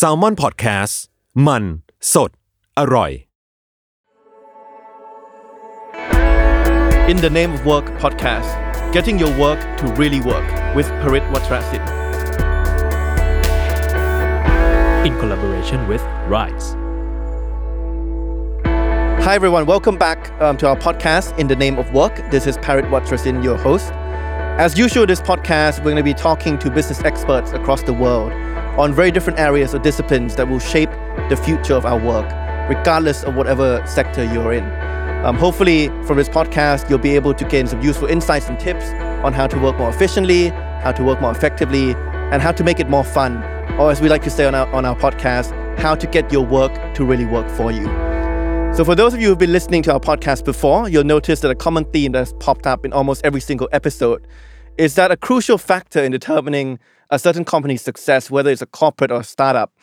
s a l ม o n PODCAST มันสดอร่อย In the Name of Work podcast, getting your work to really work with Parit Watrasin. in collaboration with Rise. Hi everyone, welcome back um, to our podcast In the Name of Work. This is Parit Watrasin, your host. As usual, this podcast we're going to be talking to business experts across the world on very different areas or disciplines that will shape the future of our work, regardless of whatever sector you're in. Um, hopefully, from this podcast, you'll be able to gain some useful insights and tips on how to work more efficiently, how to work more effectively, and how to make it more fun, or as we like to say on our, on our podcast, how to get your work to really work for you. So, for those of you who've been listening to our podcast before, you'll notice that a common theme that's popped up in almost every single episode is that a crucial factor in determining a certain company's success, whether it's a corporate or a startup,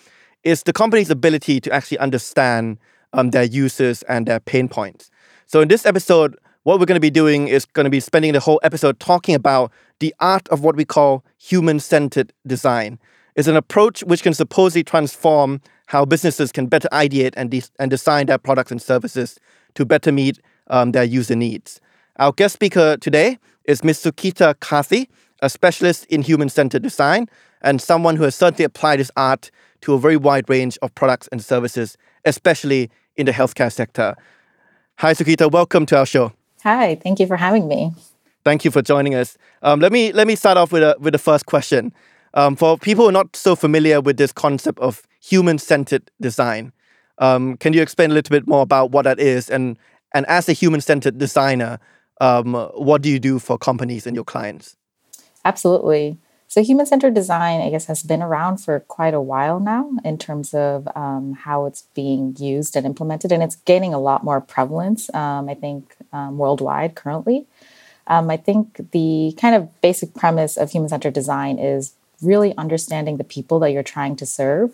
is the company's ability to actually understand um, their users and their pain points. So, in this episode, what we're going to be doing is going to be spending the whole episode talking about the art of what we call human centered design. It's an approach which can supposedly transform how businesses can better ideate and, de- and design their products and services to better meet um, their user needs. Our guest speaker today is Ms. Sukita Karthi, a specialist in human centered design and someone who has certainly applied this art to a very wide range of products and services, especially in the healthcare sector. Hi, Sukita. Welcome to our show. Hi, thank you for having me. Thank you for joining us. Um, let me let me start off with a with the first question. Um, for people who are not so familiar with this concept of human centered design, um, can you explain a little bit more about what that is? And and as a human centered designer, um, what do you do for companies and your clients? Absolutely. So, human centered design, I guess, has been around for quite a while now in terms of um, how it's being used and implemented, and it's gaining a lot more prevalence, um, I think, um, worldwide currently. Um, I think the kind of basic premise of human centered design is really understanding the people that you're trying to serve.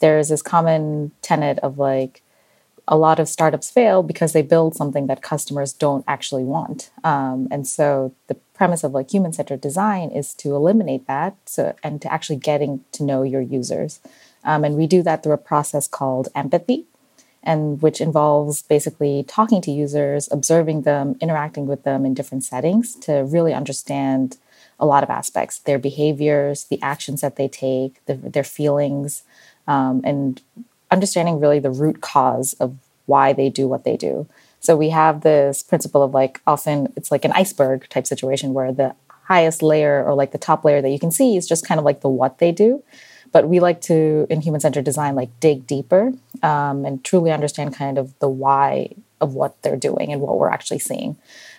There's this common tenet of like, a lot of startups fail because they build something that customers don't actually want. Um, and so the premise of like human centered design is to eliminate that so and to actually getting to know your users. Um, and we do that through a process called empathy, and which involves basically talking to users, observing them, interacting with them in different settings to really understand a lot of aspects their behaviors, the actions that they take, the, their feelings, um, and understanding really the root cause of why they do what they do. So we have this principle of like often it's like an iceberg type situation where the highest layer or like the top layer that you can see is just kind of like the what they do. But we like to, in human centered design, like dig deeper um, and truly understand kind of the why of what they're doing and what we're actually seeing.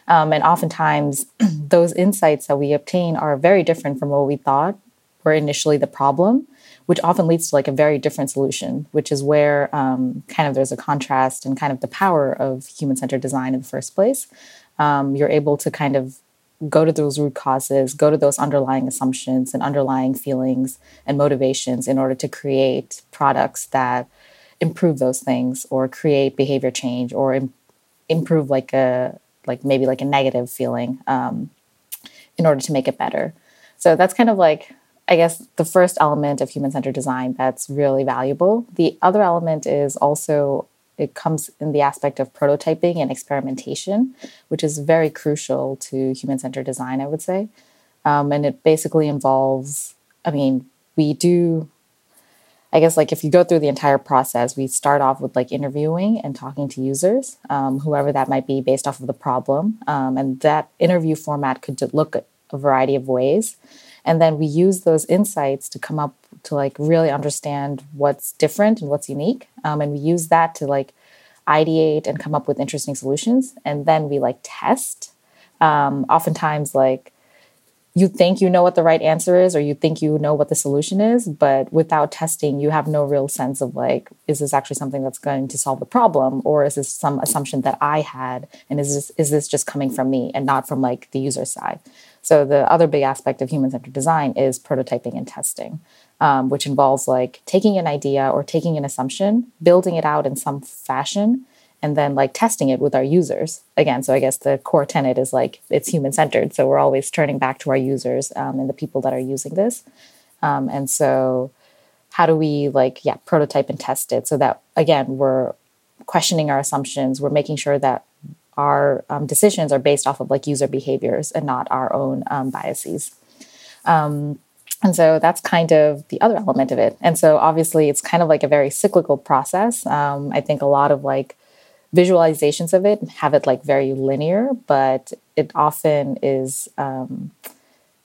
Um, and oftentimes, those insights that we obtain are very different from what we thought were initially the problem which often leads to like a very different solution, which is where um, kind of there's a contrast and kind of the power of human centered design in the first place. Um, you're able to kind of go to those root causes, go to those underlying assumptions and underlying feelings and motivations in order to create products that improve those things or create behavior change or Im- improve like a like maybe like a negative feeling um, in order to make it better. So that's kind of like I guess the first element of human centered design that's really valuable. The other element is also it comes in the aspect of prototyping and experimentation, which is very crucial to human centered design, I would say. Um, and it basically involves, I mean, we do, I guess, like if you go through the entire process, we start off with like interviewing and talking to users, um, whoever that might be based off of the problem. Um, and that interview format could look a variety of ways and then we use those insights to come up to like really understand what's different and what's unique. Um, and we use that to like ideate and come up with interesting solutions. And then we like test. Um, oftentimes like you think you know what the right answer is or you think you know what the solution is but without testing you have no real sense of like is this actually something that's going to solve the problem or is this some assumption that i had? And is this is this just coming from me and not from like the user side so the other big aspect of human-centered design is prototyping and testing um, which involves like taking an idea or taking an assumption building it out in some fashion and then like testing it with our users. Again so i guess the core tenet is like it's human centered so we're always turning back to our users um, and the people that are using this. Um, and so how do we like yeah prototype and test it so that again we're questioning our assumptions we're making sure that our um, decisions are based off of like user behaviors and not our own um, biases. Um, and so that's kind of the other element of it. And so obviously it's kind of like a very cyclical process. Um, i think a lot of like visualizations of it have it like very linear, but it often is um,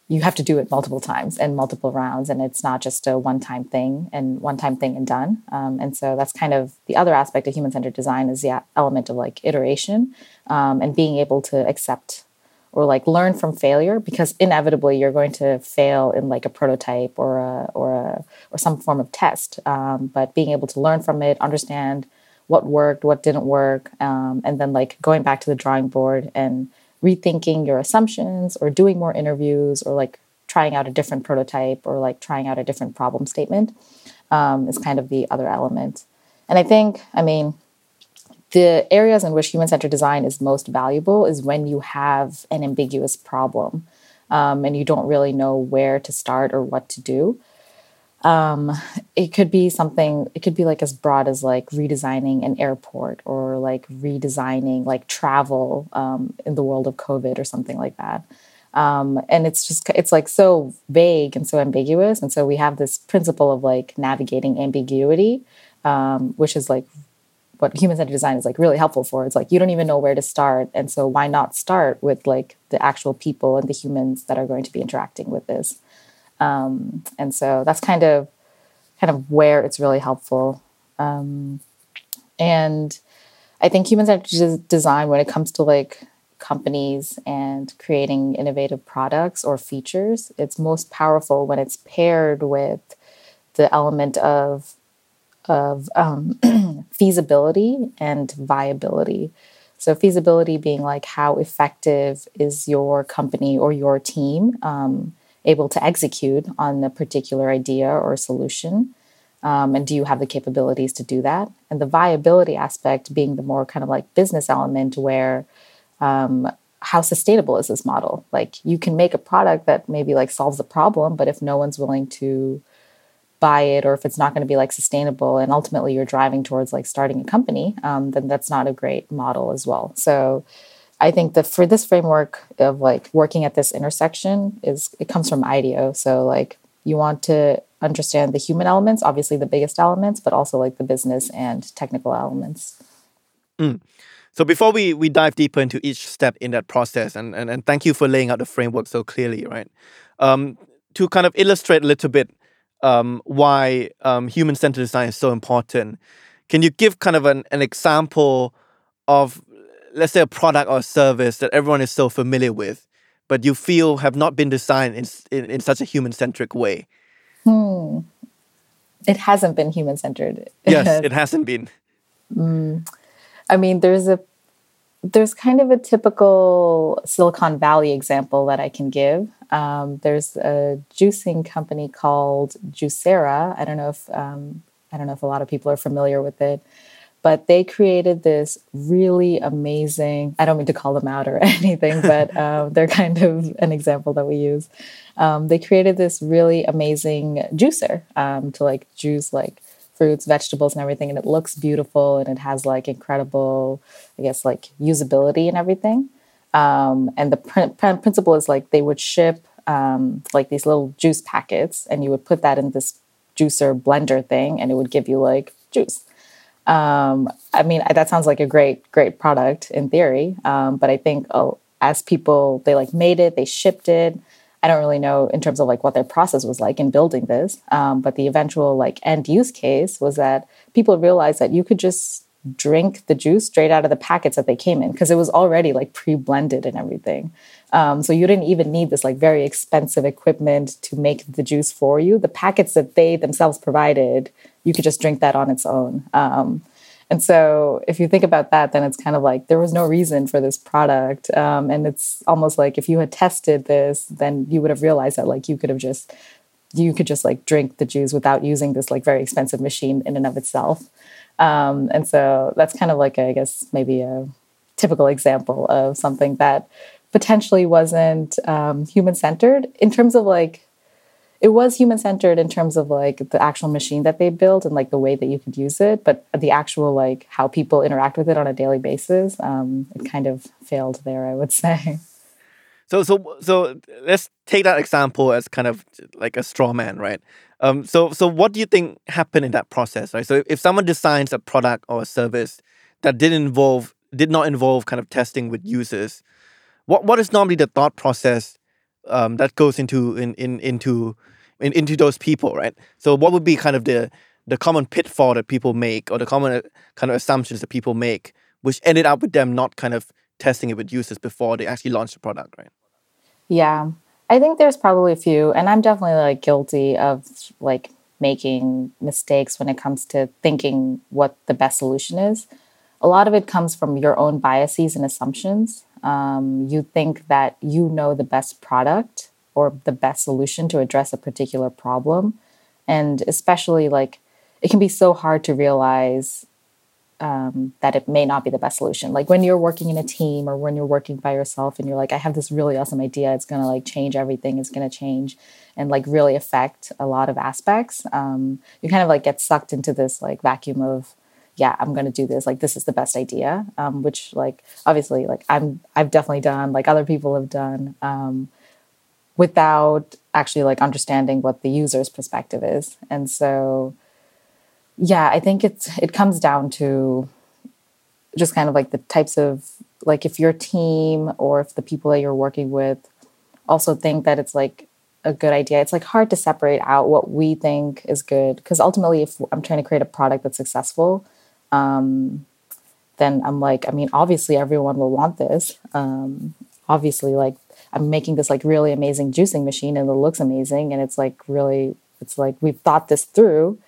you have to do it multiple times and multiple rounds, and it's not just a one time thing and one time thing and done. Um, and so that's kind of the other aspect of human centered design is the element of like iteration um, and being able to accept or like learn from failure because inevitably you're going to fail in like a prototype or a or a or some form of test um, but being able to learn from it understand what worked, what didn't work, um, and then like going back to the drawing board and rethinking your assumptions or doing more interviews or like trying out a different prototype or like trying out a different problem statement um, is kind of the other element. And I think, I mean, the areas in which human centered design is most valuable is when you have an ambiguous problem um, and you don't really know where to start or what to do um, it could be something it could be like as broad as like redesigning an airport or like redesigning like travel um, in the world of covid or something like that. Um, and it's just it's like so vague and so ambiguous. And so we have this principle of like navigating ambiguity um, which is like what human-centered design is like really helpful for. It's like you don't even know where to start. And so why not start with like the actual people and the humans that are going to be interacting with this um, and so that's kind of kind of where it's really helpful. Um, and I think human centered design, when it comes to like companies and creating innovative products or features, it's most powerful when it's paired with the element of of um, feasibility and viability. So, feasibility being like how effective is your company or your team um, able to execute on a particular idea or solution? Um, and do you have the capabilities to do that? And the viability aspect being the more kind of like business element where um, how sustainable is this model? Like you can make a product that maybe like solves the problem, but if no one's willing to buy it or if it's not going to be like sustainable and ultimately you're driving towards like starting a company, um, then that's not a great model as well. So I think that for this framework of like working at this intersection is it comes from IDEO. So like you want to understand the human elements, obviously the biggest elements, but also like the business and technical elements. Mm. So before we we dive deeper into each step in that process, and and, and thank you for laying out the framework so clearly, right? Um, to kind of illustrate a little bit um, why um, human centered design is so important, can you give kind of an, an example of let's say a product or a service that everyone is so familiar with, but you feel have not been designed in in, in such a human centric way? Hmm. It hasn't been human centered. Yes, it hasn't been. Mm. I mean, there's a there's kind of a typical Silicon Valley example that I can give. Um, there's a juicing company called Juicero. I don't know if um, I don't know if a lot of people are familiar with it, but they created this really amazing i don't mean to call them out or anything but um, they're kind of an example that we use. Um, they created this really amazing juicer um, to like juice like fruits vegetables and everything and it looks beautiful and it has like incredible i guess like usability and everything. Um, and the pr- pr- principle is like they would ship um, like these little juice packets and you would put that in this juicer blender thing and it would give you like juice um, I mean, that sounds like a great, great product in theory. Um, but I think oh, as people, they like made it, they shipped it. I don't really know in terms of like what their process was like in building this. Um, but the eventual like end use case was that people realized that you could just drink the juice straight out of the packets that they came in because it was already like pre blended and everything. Um, so you didn't even need this like very expensive equipment to make the juice for you. The packets that they themselves provided, you could just drink that on its own. Um, and so if you think about that, then it's kind of like there was no reason for this product. Um, and it's almost like if you had tested this, then you would have realized that like you could have just you could just like drink the juice without using this like very expensive machine in and of itself. Um, and so that's kind of like I guess maybe a typical example of something that potentially wasn't um, human centered in terms of like it was human centered in terms of like the actual machine that they built and like the way that you could use it but the actual like how people interact with it on a daily basis um, it kind of failed there i would say. So so so let's take that example as kind of like a straw man right? Um, so so what do you think happened in that process right? So if someone designs a product or a service that didn't involve did not involve kind of testing with users what what is normally the thought process um, that goes into in, in into in, into those people, right? So what would be kind of the the common pitfall that people make, or the common uh, kind of assumptions that people make, which ended up with them not kind of testing it with users before they actually launched the product, right? Yeah, I think there's probably a few, and I'm definitely like guilty of like making mistakes when it comes to thinking what the best solution is. A lot of it comes from your own biases and assumptions um, you think that you know the best product or the best solution to address a particular problem. And especially like it can be so hard to realize um, that it may not be the best solution. Like when you're working in a team or when you're working by yourself and you're like, I have this really awesome idea. It's to like change everything. It's to change and like really affect a lot of aspects. Um, you kind of like get sucked into this like vacuum of yeah i'm going to do this like this is the best idea um, which like obviously like i'm i've definitely done like other people have done um, without actually like understanding what the user's perspective is and so yeah i think it's it comes down to just kind of like the types of like if your team or if the people that you're working with also think that it's like a good idea. It's like hard to separate out what we think is good because ultimately, if I'm trying to create a product that's successful, um, then I'm like, I mean, obviously everyone will want this. Um, obviously, like I'm making this like really amazing juicing machine and it looks amazing and it's like really, it's like we've thought this through.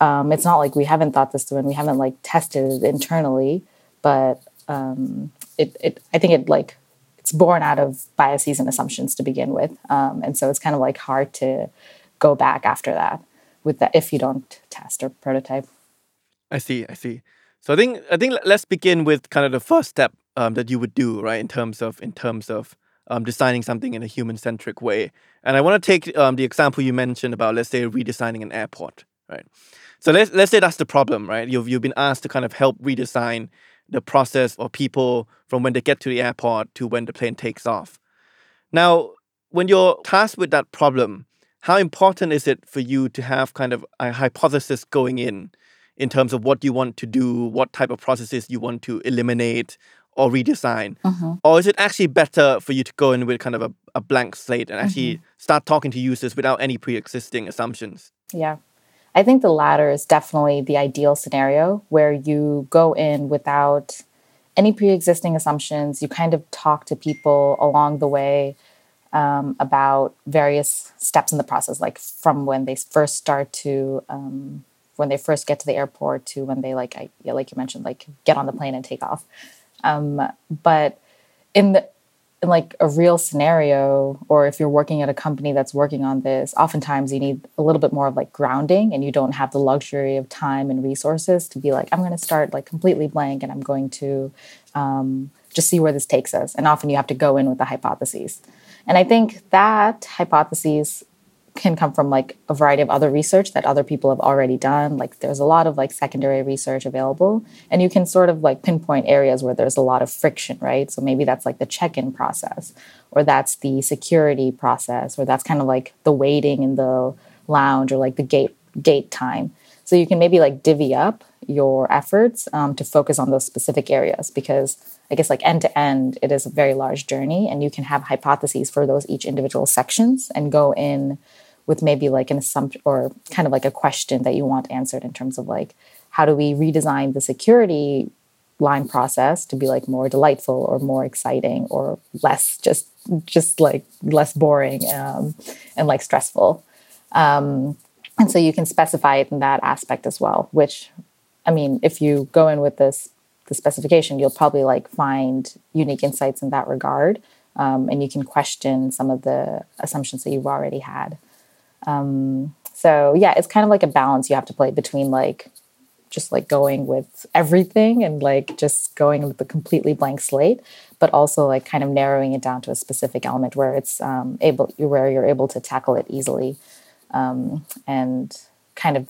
Um, it's not like we haven't thought this through and we haven't like tested it internally, but um, it, it, I think it like it's born out of biases and assumptions to begin with, um, and so it's kind of like hard to go back after that with that if you don't test or prototype. I see. I see. So I think I think let's begin with kind of the first step um, that you would do, right? In terms of in terms of um, designing something in a human centric way. And I want to take um, the example you mentioned about let's say redesigning an airport, right? So let's let's say that's the problem, right? You've you've been asked to kind of help redesign the process or people from when they get to the airport to when the plane takes off. Now, when you're tasked with that problem, how important is it for you to have kind of a hypothesis going in in terms of what you want to do, what type of processes you want to eliminate or redesign? Mm-hmm. Or is it actually better for you to go in with kind of a, a blank slate and actually mm-hmm. start talking to users without any pre existing assumptions? Yeah. I think the latter is definitely the ideal scenario where you go in without any pre existing assumptions. You kind of talk to people along the way um, about various steps in the process, like from when they first start to um, when they first get to the airport to when they like I yeah, like you mentioned like get on the plane and take off. Um, but in the in like a real scenario or if you're working at a company that's working on this oftentimes you need a little bit more of like grounding and you don't have the luxury of time and resources to be like i'm going to start like completely blank and i'm going to um, just see where this takes us and often you have to go in with the hypotheses and i think that hypotheses can come from like a variety of other research that other people have already done. Like there's a lot of like secondary research available and you can sort of like pinpoint areas where there's a lot of friction right? So maybe that's like the check-in process or that's the security process or that's kind of like the waiting in the lounge or like the gate gate time so you can maybe like divvy up your efforts um, to focus on those specific areas because I guess like end to end, it is a very large journey, and you can have hypotheses for those each individual sections and go in with maybe like an assumption or kind of like a question that you want answered in terms of like how do we redesign the security line process to be like more delightful or more exciting or less just just like less boring um, and like stressful. Um, and so you can specify it in that aspect as well, which I mean, if you go in with this the specification, you'll probably like find unique insights in that regard. Um, and you can question some of the assumptions that you've already had. Um, so yeah, it's kind of like a balance you have to play between like just like going with everything and like just going with a completely blank slate, but also like kind of narrowing it down to a specific element where it's um, able where you're able to tackle it easily, um, and kind of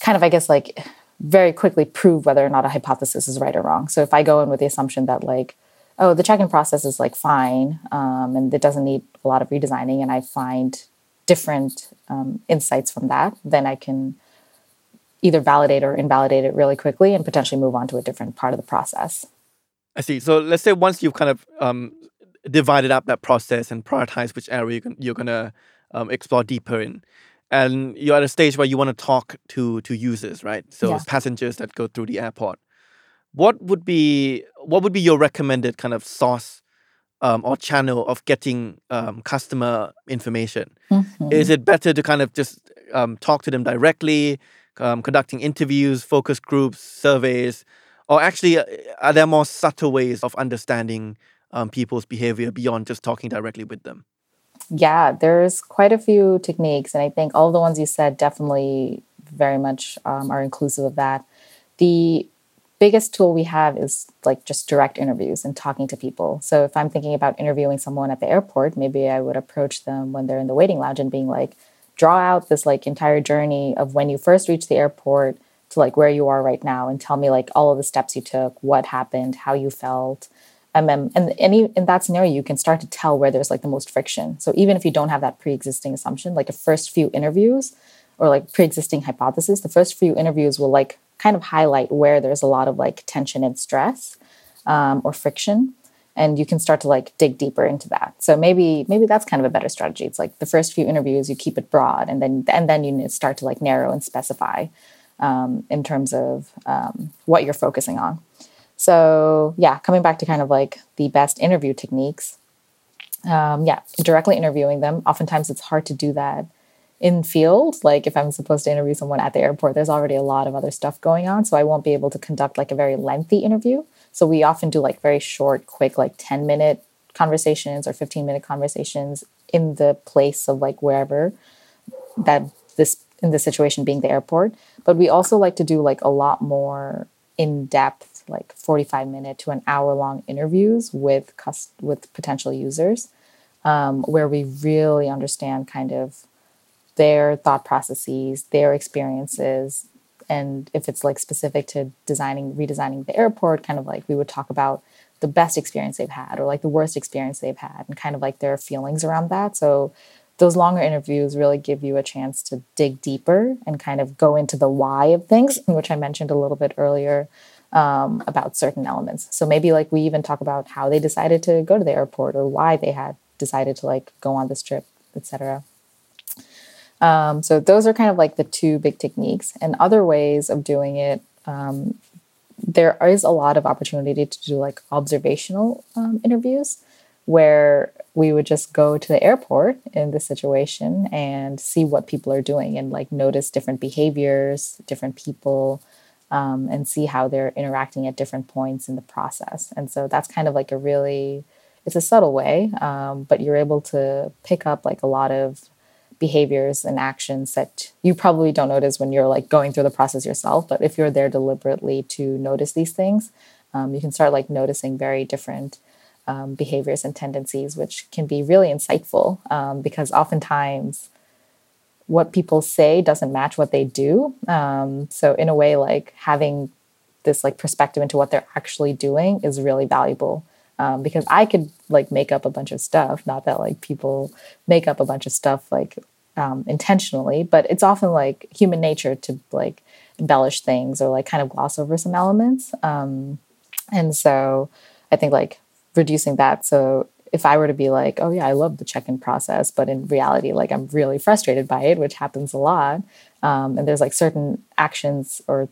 kind of I guess like very quickly prove whether or not a hypothesis is right or wrong. So if I go in with the assumption that like oh the check-in process is like fine um, and it doesn't need a lot of redesigning, and I find different um, insights from that, then I can either validate or invalidate it really quickly and potentially move on to a different part of the process. I see. So let's say once you've kind of um, divided up that process and prioritized which area you're, going to um, explore deeper in, and you're at a stage where you want to talk to to users, right? So passengers that go through the airport. What would be what would be your recommended kind of source um, or channel of getting um, customer information? Mm-hmm. Is it better to kind of just um, talk to them directly? um, conducting interviews, focus groups, surveys, or actually, uh, are there more subtle ways of understanding um, people's behavior beyond just talking directly with them? Yeah, there's quite a few techniques, and I think all the ones you said definitely very much um, are inclusive of that. The biggest tool we have is like just direct interviews and talking to people. So if I'm thinking about interviewing someone at the airport, maybe I would approach them when they're in the waiting lounge and being like, draw out this like entire journey of when you first reached the airport to like where you are right now and tell me like all of the steps you took, what happened, how you felt. Um, and any in that scenario, you can start to tell where there's like the most friction. So even if you don't have that pre-existing assumption, like the first few interviews or like pre-existing hypothesis, the first few interviews will like kind of highlight where there's a lot of like tension and stress um, or friction and you can start to like dig deeper into that. So maybe maybe that's kind of a better strategy. It's like the first few interviews you keep it broad and then and then you start to like narrow and specify um, in terms of um, what you're focusing on so yeah coming back to kind of like the best interview techniques um, yeah directly interviewing them oftentimes it's hard to do that in field like if i'm supposed to interview someone at the airport there's already a lot of other stuff going on so i won't be able to conduct like a very lengthy interview so we often do like very short, quick, like 10 minute conversations or 15 minute conversations in the place of like wherever that this in the situation being the airport. But we also like to do like a lot more in depth, like 45 minute to an hour long interviews with with potential users, um, where we really understand kind of their thought processes, their experiences, and if it's like specific to designing redesigning the airport kind of like we would talk about the best experience they've had or like the worst experience they've had and kind of like their feelings around that. So those longer interviews really give you a chance to dig deeper and kind of go into the why of things which i mentioned a little bit earlier um, about certain elements so maybe like we even talk about how they decided to go to the airport or why they had decided to like go on this trip etc um, so those are kind of like the two big techniques. And other ways of doing it, um, there is a lot of opportunity to do like observational um, interviews where we would just go to the airport in this situation and see what people are doing and like notice different behaviors, different people, um, and see how they're interacting at different points in the process. And so that's kind of like a really, it's a subtle way, um, but you're able to pick up like a lot of behaviors and actions that you probably don't notice when you're like going through the process yourself but if you're there deliberately to notice these things um, you can start like noticing very different um, behaviors and tendencies which can be really insightful um, because oftentimes what people say doesn't match what they do um, so in a way like having this like perspective into what they're actually doing is really valuable um, because I could like make up a bunch of stuff. Not that like people make up a bunch of stuff like um, intentionally, but it's often like human nature to like embellish things or like kind of gloss over some elements. Um, and so I think like reducing that. So if I were to be like, oh yeah, I love the check-in process, but in reality, like I'm really frustrated by it, which happens a lot. Um, and there's like certain actions or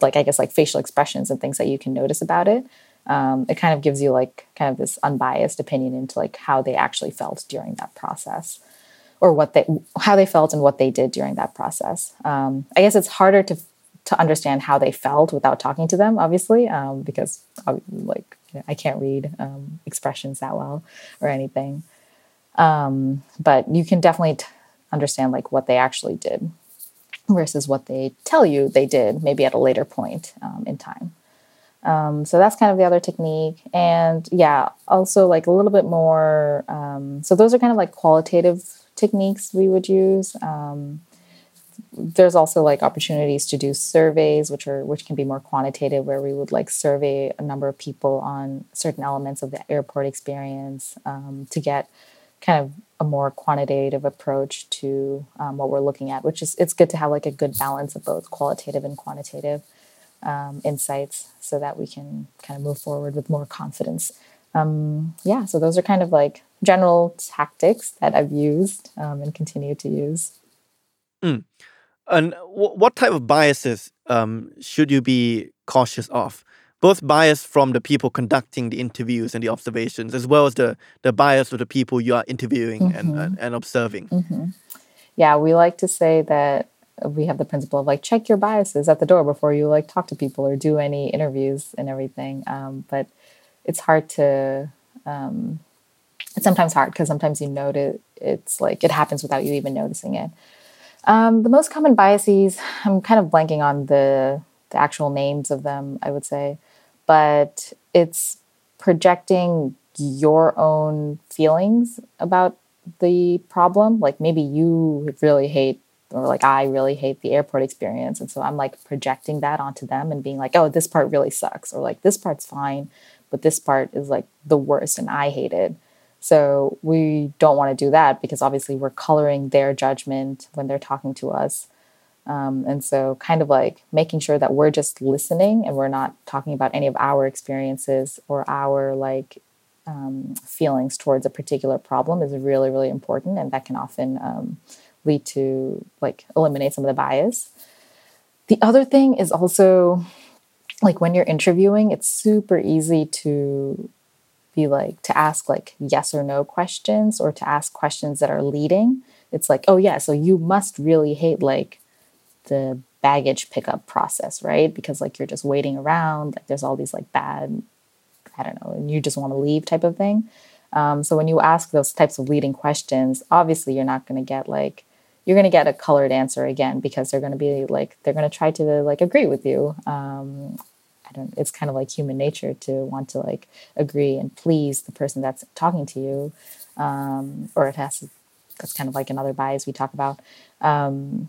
like I guess like facial expressions and things that you can notice about it um, it kind of gives you like kind of this unbiased opinion into like how they actually felt during that process or what they how they felt and what they did during that process um, i guess it's harder to to understand how they felt without talking to them obviously um, because like i can't read um, expressions that well or anything um, but you can definitely t- understand like what they actually did versus what they tell you they did maybe at a later point um, in time um, so that's kind of the other technique. And yeah, also like a little bit more. Um, so those are kind of like qualitative techniques we would use. Um, there's also like opportunities to do surveys, which are which can be more quantitative, where we would like survey a number of people on certain elements of the airport experience um, to get kind of a more quantitative approach to um, what we're looking at. Which is it's good to have like a good balance of both qualitative and quantitative um, insights so that we can kind of move forward with more confidence. Um, yeah, so those are kind of like general tactics that I've used um, and continue to use. Mm. And w- what type of biases um, should you be cautious of? Both bias from the people conducting the interviews and the observations, as well as the, the bias of the people you are interviewing mm-hmm. and, and, and, observing. Mm-hmm. Yeah, we like to say that we have the principle of like check your biases at the door before you like talk to people or do any interviews and everything. Um, but it's hard to. Um, it's sometimes hard because sometimes you notice it's like it happens without you even noticing it. Um, the most common biases, I'm kind of blanking on the the actual names of them. I would say, but it's projecting your own feelings about the problem. Like maybe you really hate or like I really hate the airport experience. And so I'm like projecting that onto them and being like, oh, this part really sucks, or like this part's fine, but this part is like the worst and I hate it. So we don't want to do that because obviously we're coloring their judgment when they're talking to us. Um, and so, kind of like making sure that we're just listening and we're not talking about any of our experiences or our like um, feelings towards a particular problem is really, really important. And that can often um, lead to like eliminate some of the bias. The other thing is also like when you're interviewing, it's super easy to be like to ask like yes or no questions or to ask questions that are leading. It's like, oh yeah, so you must really hate like the baggage pickup process, right? Because like you're just waiting around, like there's all these like bad, I don't know, and you just want to leave type of thing. Um, so when you ask those types of leading questions, obviously you're not going to get like you're going to get a colored answer again because they're going to be like they're going to try to like agree with you um, i don't it's kind of like human nature to want to like agree and please the person that's talking to you um, or it has to, that's kind of like another bias we talk about. Um,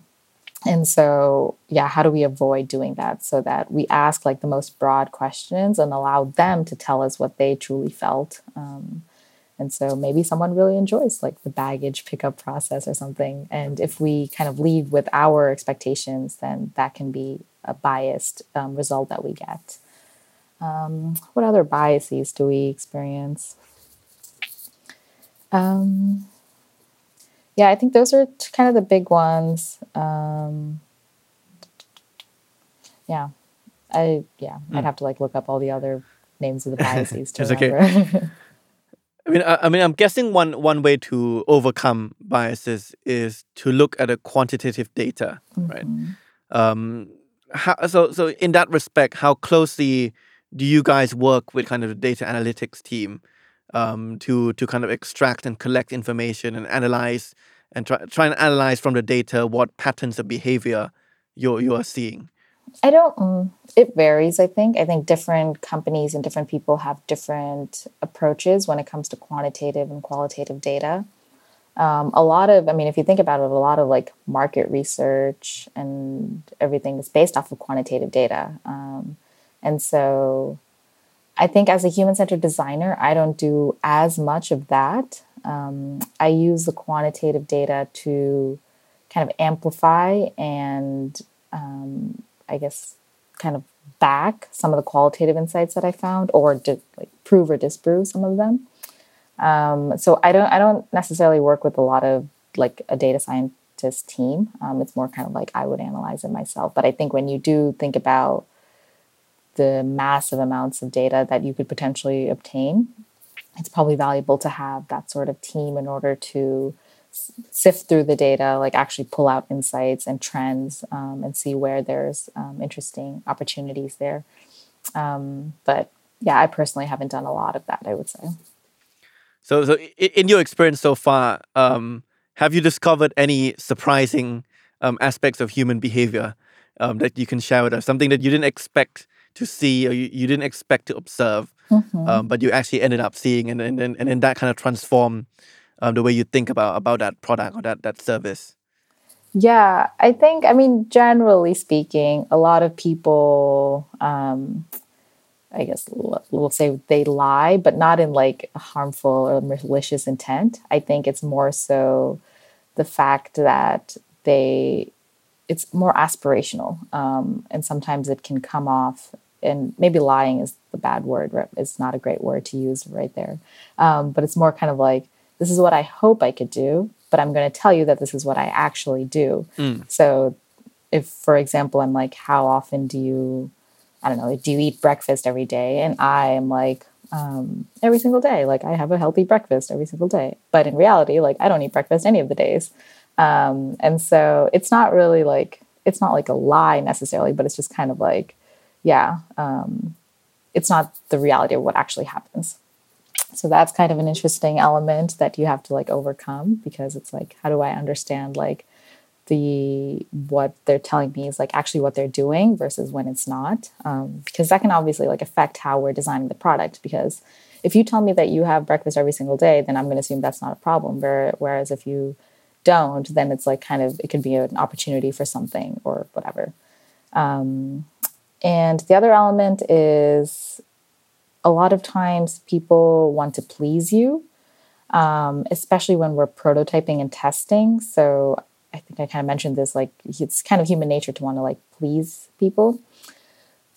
and so yeah how do we avoid doing that? So that we ask like the most broad questions and allow them to tell us what they truly felt um, and so maybe someone really enjoys like the baggage pickup process or something. And if we kind of leave with our expectations, then that can be a biased um, result that we get. Um, what other biases do we experience? Um, yeah, I think those are kind of the big ones. Um, yeah, I yeah, mm. I'd hmm. have to like look up all the other names of the biases to remember. I mean, I, I, mean, I'm guessing one one way to overcome biases is to look at a quantitative data, mm-hmm. right? Um, how, so, so in that respect, how closely do you guys work with kind of the data analytics team um, to to kind of extract and collect information and analyze and try try and analyze from the data what patterns of behavior you you are seeing? I don't. Mm, it varies. I think. I think different companies and different people have different approaches when it comes to quantitative and qualitative data. Um, a lot of, I mean, if you think about it, a lot of like market research and everything is based off of quantitative data. Um, and so, I think as a human-centered designer, I don't do as much of that. Um, I use the quantitative data to kind of amplify and um, I guess, kind of back some of the qualitative insights that I found, or to like prove or disprove some of them. Um, so I don't I don't necessarily work with a lot of like a data scientist team. Um, it's more kind of like I would analyze it myself. But I think when you do think about the massive amounts of data that you could potentially obtain, it's probably valuable to have that sort of team in order to sift through the data, like actually pull out insights and trends um, and see where there's um, interesting opportunities there. Um, but yeah, I personally haven't done a lot of that, I would say. So, so in your experience so far, um, have you discovered any surprising um, aspects of human behavior um, that you can share with us? Something that you didn't expect to see or you, you didn't expect to observe, mm-hmm. um, but you actually ended up seeing, and and and then that kind of transform um, the way you think about about that product or that that service. Yeah, I think I mean generally speaking, a lot of people. Um, I guess we'll say they lie, but not in like harmful or malicious intent. I think it's more so the fact that they it's more aspirational um, and sometimes it can come off and maybe lying is the bad word it's not a great word to use right there um, but it's more kind of like this is what i hope i could do but i'm going to tell you that this is what i actually do. Mm. so if for example i'm like how often do you i don't know do you eat breakfast every day? And i am like um, every single day. Like i have a healthy breakfast every single day. But in reality like i don't eat breakfast any of the days. Um, and so it's not really like it's not like a lie necessarily, but it's just kind of like, yeah, um, it's not the reality of what actually happens. So that's kind of an interesting element that you have to like overcome because it's like, how do I understand like the what they're telling me is like actually what they're doing versus when it's not? Um, because that can obviously like affect how we're designing the product. Because if you tell me that you have breakfast every single day, then I'm going to assume that's not a problem. Whereas if you don't, then it's like kind of it could be an opportunity for something or whatever. Um, and the other element is a lot of times people want to please you, um, especially when we're prototyping and testing. So I think I kind of mentioned this like it's kind of human nature to want to like please people.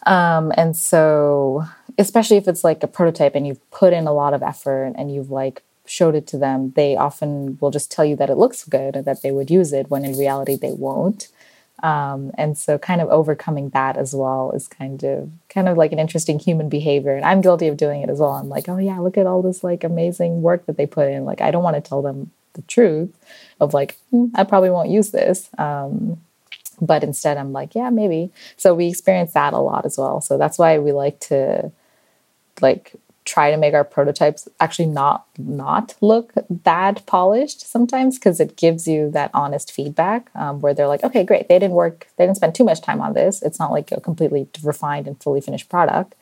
Um, and so, especially if it's like a prototype and you've put in a lot of effort and you've like showed it to them, they often will just tell you that it looks good and that they would use it when in reality they won't. Um, and so kind of overcoming that as well is kind of kind of like an interesting human behavior. And i'm guilty of doing it as well. I'm like oh yeah look at all this like amazing work that they put in. Like i don't want to tell them the truth of like mm, i probably won't use this. Um, but instead i'm like yeah maybe. So we experience that a lot as well. So that's why we like to like try to make our prototypes actually not not look that polished sometimes because it gives you that honest feedback um, where they're like okay great they didn't work they didn't spend too much time on this. It's not like a completely refined and fully finished product.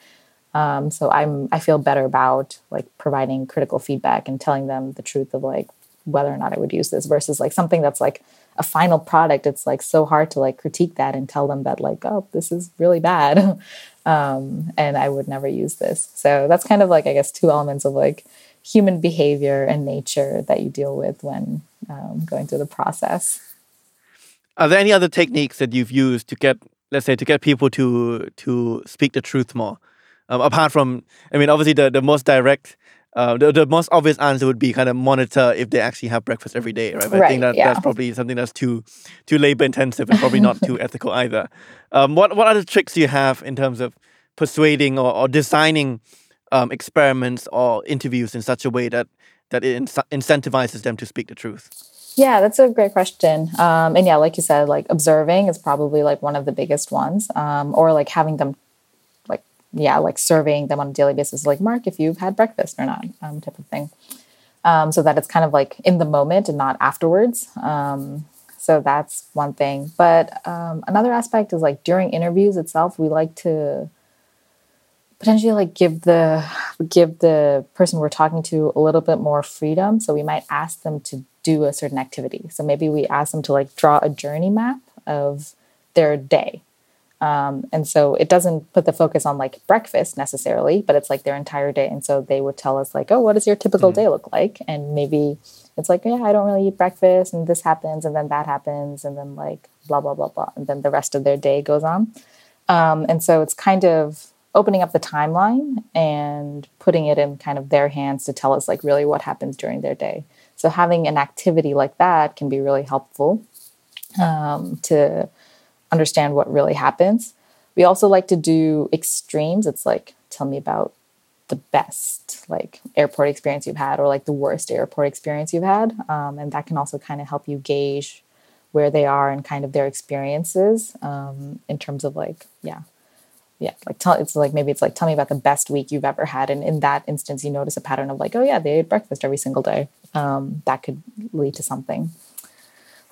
Um, so i'm i feel better about like providing critical feedback and telling them the truth of like whether or not i would use this versus like something that's like a final product it's like so hard to like critique that and tell them that like oh this is really bad um, and I would never use this. So that's kind of like I guess two elements of like human behavior and nature that you deal with when um, going through the process. Are there any other techniques that you've used to get, let's say, to get people to to speak the truth more? Um, apart from, I mean, obviously the, the most direct uh, the, the most obvious answer would be kind of monitor if they actually have breakfast every day, right? But right I think that yeah. that's probably something that's too too labor intensive and probably not too ethical either. Um, what what other tricks do you have in terms of persuading or, or designing um, experiments or interviews in such a way that that it in- incentivizes them to speak the truth? Yeah, that's a great question. Um, and yeah, like you said, like observing is probably like one of the biggest ones, um, or like having them yeah, like surveying them on a daily basis, like mark if you've had breakfast or not, um, type of thing. Um, so that it's kind of like in the moment and not afterwards. Um, so that's one thing. But um, another aspect is like during interviews itself, we like to potentially like give the give the person we're talking to a little bit more freedom. So we might ask them to do a certain activity. So maybe we ask them to like draw a journey map of their day um, and so it doesn't put the focus on like breakfast necessarily, but it's like their entire day. And so they would tell us like, oh, what does your typical mm. day look like? And maybe it's like, yeah, I don't really eat breakfast, and this happens, and then that happens, and then like blah blah blah blah, and then the rest of their day goes on. Um, and so it's kind of opening up the timeline and putting it in kind of their hands to tell us like really what happens during their day. So having an activity like that can be really helpful um, to understand what really happens. we also like to do extremes. It's like, tell me about the best like airport experience you've had or like the worst airport experience you've had. Um, and that can also kind of help you gauge where they are and kind of their experiences um, in terms of like, yeah, yeah, like tell it's like maybe it's like tell me about the best week you've ever had, and in that instance, you notice a pattern of like, oh yeah, they ate breakfast every single day. Um, that could lead to something.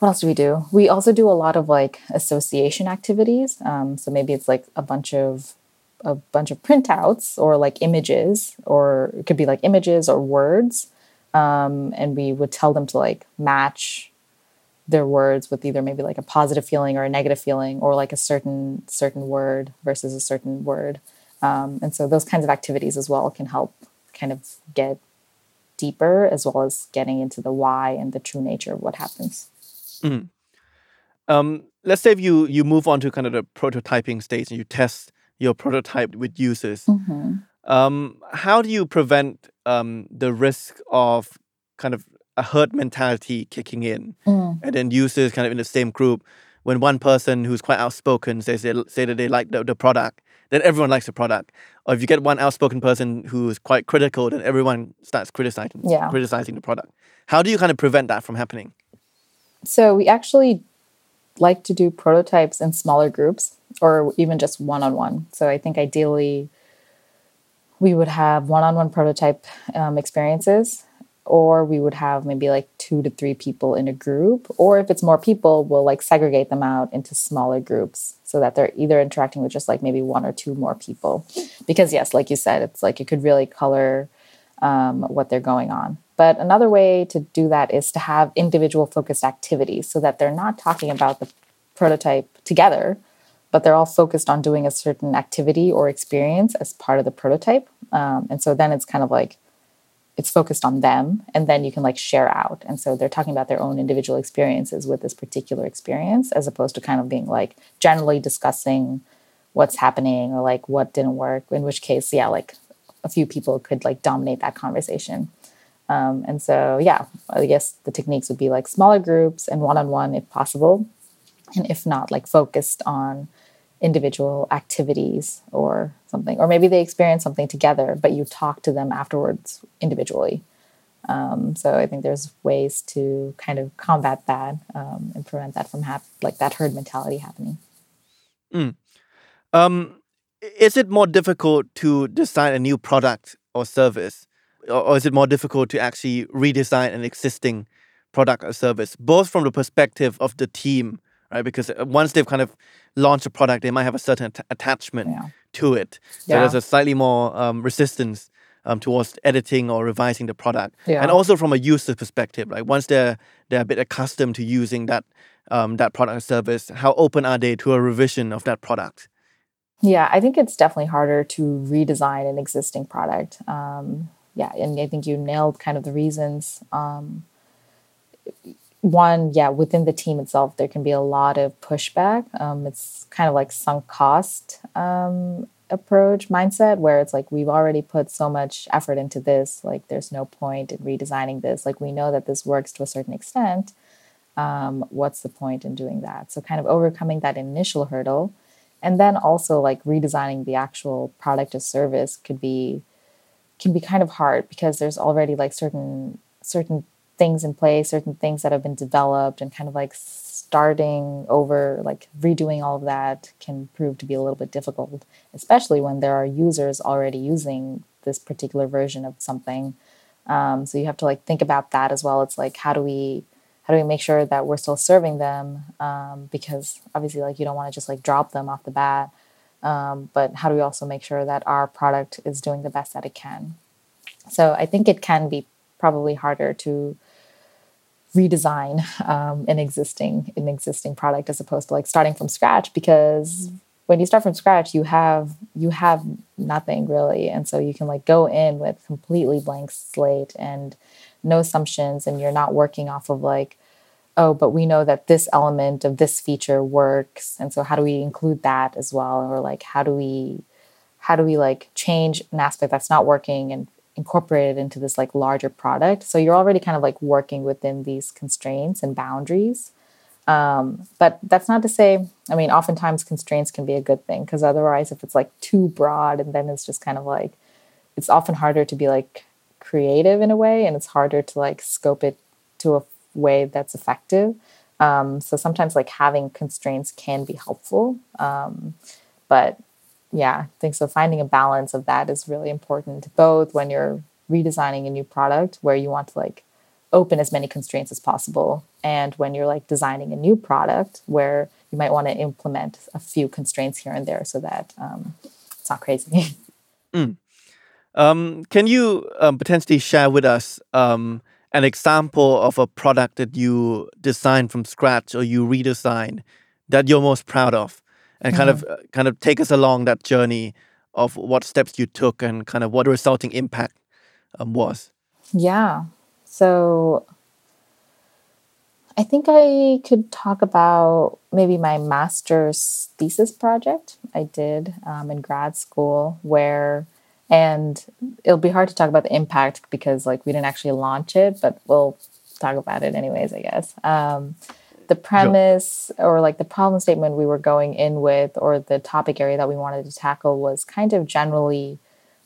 What else do we do? We also do a lot of like association activities. Um, so maybe it's like a bunch of a bunch of printouts or like images, or it could be like images or words, um, and we would tell them to like match their words with either maybe like a positive feeling or a negative feeling or like a certain certain word versus a certain word um, and so those kinds of activities as well can help kind of get deeper as well as getting into the why and the true nature of what happens mm. um, let's say if you you move on to kind of the prototyping stage and you test your prototype with users mm-hmm. um, how do you prevent um, the risk of kind of a herd mentality kicking in, mm. and then users kind of in the same group. When one person who's quite outspoken says they say that they like the, the product, then everyone likes the product. Or if you get one outspoken person who's quite critical, then everyone starts criticizing yeah. criticizing the product. How do you kind of prevent that from happening? So we actually like to do prototypes in smaller groups or even just one on one. So I think ideally we would have one on one prototype um, experiences or we would have maybe like two to three people in a group or if it's more people we'll like segregate them out into smaller groups so that they're either interacting with just like maybe one or two more people because yes like you said it's like it could really color um, what they're going on but another way to do that is to have individual focused activities so that they're not talking about the prototype together but they're all focused on doing a certain activity or experience as part of the prototype. Um, and so then it's kind of like it's focused on them and then you can like share out. And so they're talking about their own individual experiences with this particular experience as opposed to kind of being like generally discussing what's happening or like what didn't work in which case yeah like a few people could like dominate that conversation um, and so yeah i guess the techniques would be like smaller groups and one-on-one if possible and if not like focused on individual activities or something or maybe they experience something together but you talk to them afterwards individually um, so i think there's ways to kind of combat that um, and prevent that from hap- like that herd mentality happening mm. um, is it more difficult to design a new product or service or is it more difficult to actually redesign an existing product or service both from the perspective of the team right? Because uh, once they've kind of launched a product, they might have a certain attachment yeah. to it. So yeah. there's a slightly more um, resistance um, towards editing or revising the product. Yeah. And also from a user perspective, like once they're they're a bit accustomed to using that um, that product or service, how open are they to a revision of that product? Yeah, I think it's definitely harder to redesign an existing product. Um, yeah, and I think you nailed kind of the reasons. Um, one, yeah, within the team itself, there can be a lot of pushback. Um, it's kind of like sunk cost um, approach mindset where it's like we've already put so much effort into this, like there's no point in redesigning this. Like we know that this works to a certain extent. Um, what's the point in doing that? So kind of overcoming that initial hurdle, and then also like redesigning the actual product or service could be can be kind of hard because there's already like certain certain things in place, certain things that have been developed, and kind of like starting over, like redoing all of that can prove to be a little bit difficult, especially when there are users already using this particular version of something. Um, so you have to like think about that as well. It's like how do we how do we make sure that we're still serving them? Um, because obviously, like you don't want to just like drop them off the bat. Um, but how do we also make sure that our product is doing the best that it can? So I think it can be probably harder to redesign um, an existing an existing product as opposed to like starting from scratch because when you start from scratch you have you have nothing really and so you can like go in with completely blank slate and no assumptions and you're not working off of like oh but we know that this element of this feature works and so how do we include that as well or like how do we how do we like change an aspect that's not working and incorporate it into this like larger product. So you're already kind of like working within these constraints and boundaries. Um, but that's not to say, I mean, oftentimes constraints can be a good thing because otherwise, if it's like too broad and then it's just kind of like, it's often harder to be like creative in a way and it's harder to like scope it to a way that's effective. Um, so sometimes like having constraints can be helpful. Um, but yeah, I think so. Finding a balance of that is really important, both when you're redesigning a new product where you want to like open as many constraints as possible and when you're like designing a new product where you might want to implement a few constraints here and there so that um, it's not crazy mm. um, can you um, potentially share with us um, an example of a product that you designed from scratch or you redesigned that you're most proud of and kind mm-hmm. of uh, kind of take us along that journey of what steps you took and kind of what the resulting impact um, was yeah so I think I could talk about maybe my master's thesis project I did um, in grad school, where, and it'll be hard to talk about the impact because like we didn't actually launch it, but we'll talk about it anyways, I guess. Um, the premise or like the problem statement we were going in with, or the topic area that we wanted to tackle was kind of generally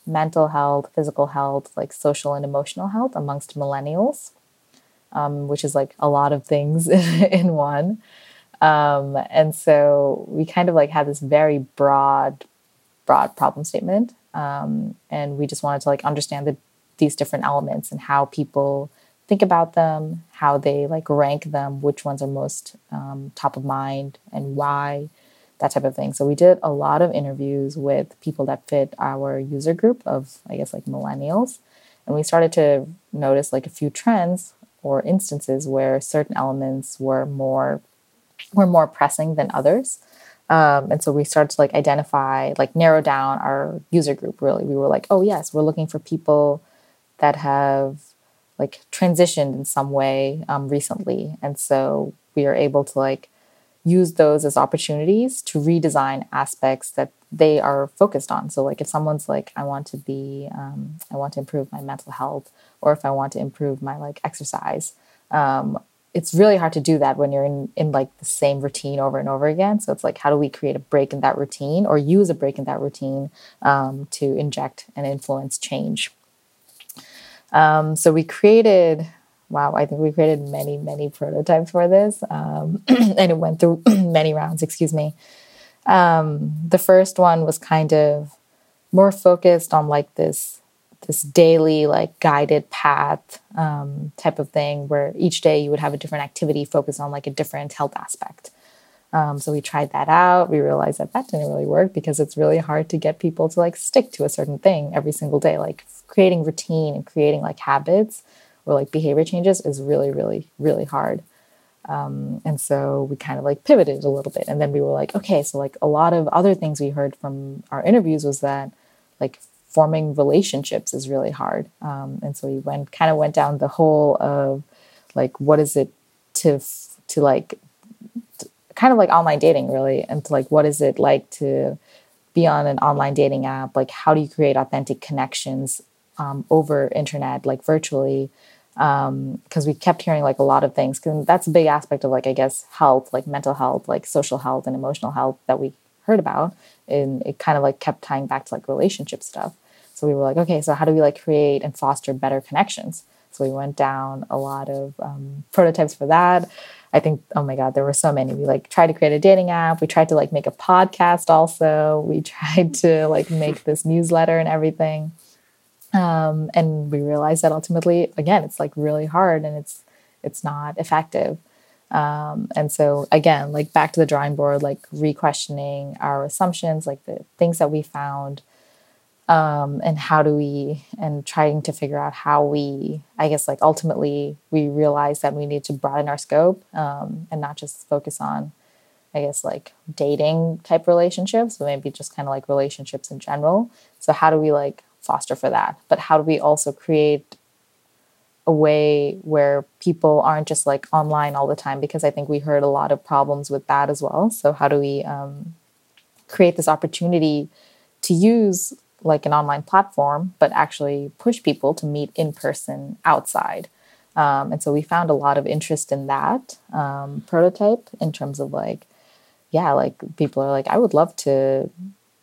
mental health, physical health, like social and emotional health amongst millennials, um, which is like a lot of things in one. Um, and so we kind of like had this very broad, broad problem statement. Um, and we just wanted to like understand the, these different elements and how people think about them, how they like rank them, which ones are most um, top of mind, and why that type of thing. So we did a lot of interviews with people that fit our user group of, I guess, like millennials. And we started to notice like a few trends or instances where certain elements were more were more pressing than others. Um, and so we started to like identify, like narrow down our user group really. We were like, oh yes, we're looking for people that have like transitioned in some way um, recently. And so we are able to like use those as opportunities to redesign aspects that they are focused on. So, like if someone's like, I want to be, um, I want to improve my mental health, or if I want to improve my like exercise, um, it's really hard to do that when you're in in like the same routine over and over again. So it's like, how do we create a break in that routine, or use a break in that routine um, to inject and influence change? Um, so we created wow, I think we created many, many prototypes for this. Um, and it went through many rounds, excuse me. Um, the first one was kind of more focused on like this this daily like guided path um, type of thing where each day you would have a different activity focused on like a different health aspect um, so we tried that out we realized that that didn't really work because it's really hard to get people to like stick to a certain thing every single day like creating routine and creating like habits or like behavior changes is really, really, really hard. Um, and so we kind of like pivoted a little bit. And then we were like, okay, so like a lot of other things we heard from our interviews was that like forming relationships is really hard. Um, and so we went kind of went down the whole of like, what is it to, to like, kind of like online dating really. And to like, what is it like to be on an online dating app? Like, how do you create authentic connections um, over internet, like virtually? because um, we kept hearing like a lot of things because that's a big aspect of like i guess health like mental health like social health and emotional health that we heard about and it kind of like kept tying back to like relationship stuff. So we were like okay so how do we like create and foster better connections? So we went down a lot of um, prototypes for that. I think oh my god there were so many. We like tried to create a dating app. We tried to like make a podcast also. We tried to like make this newsletter and everything. Um, and we realized that ultimately again it's like really hard and it's it's not effective um, and so again like back to the drawing board like re-questioning our assumptions like the things that we found um, and how do we and trying to figure out how we i guess like ultimately we realized that we need to broaden our scope um, and not just focus on i guess like dating type relationships but maybe just kind of like relationships in general. So how do we like foster for that? But how do we also create a way where people aren't just like online all the time because i think we heard a lot of problems with that as well so how do we um, create this opportunity to use like an online platform but actually push people to meet in person outside Um, and so we found a lot of interest in that um, prototype in terms of like, yeah, like people are like, I would love to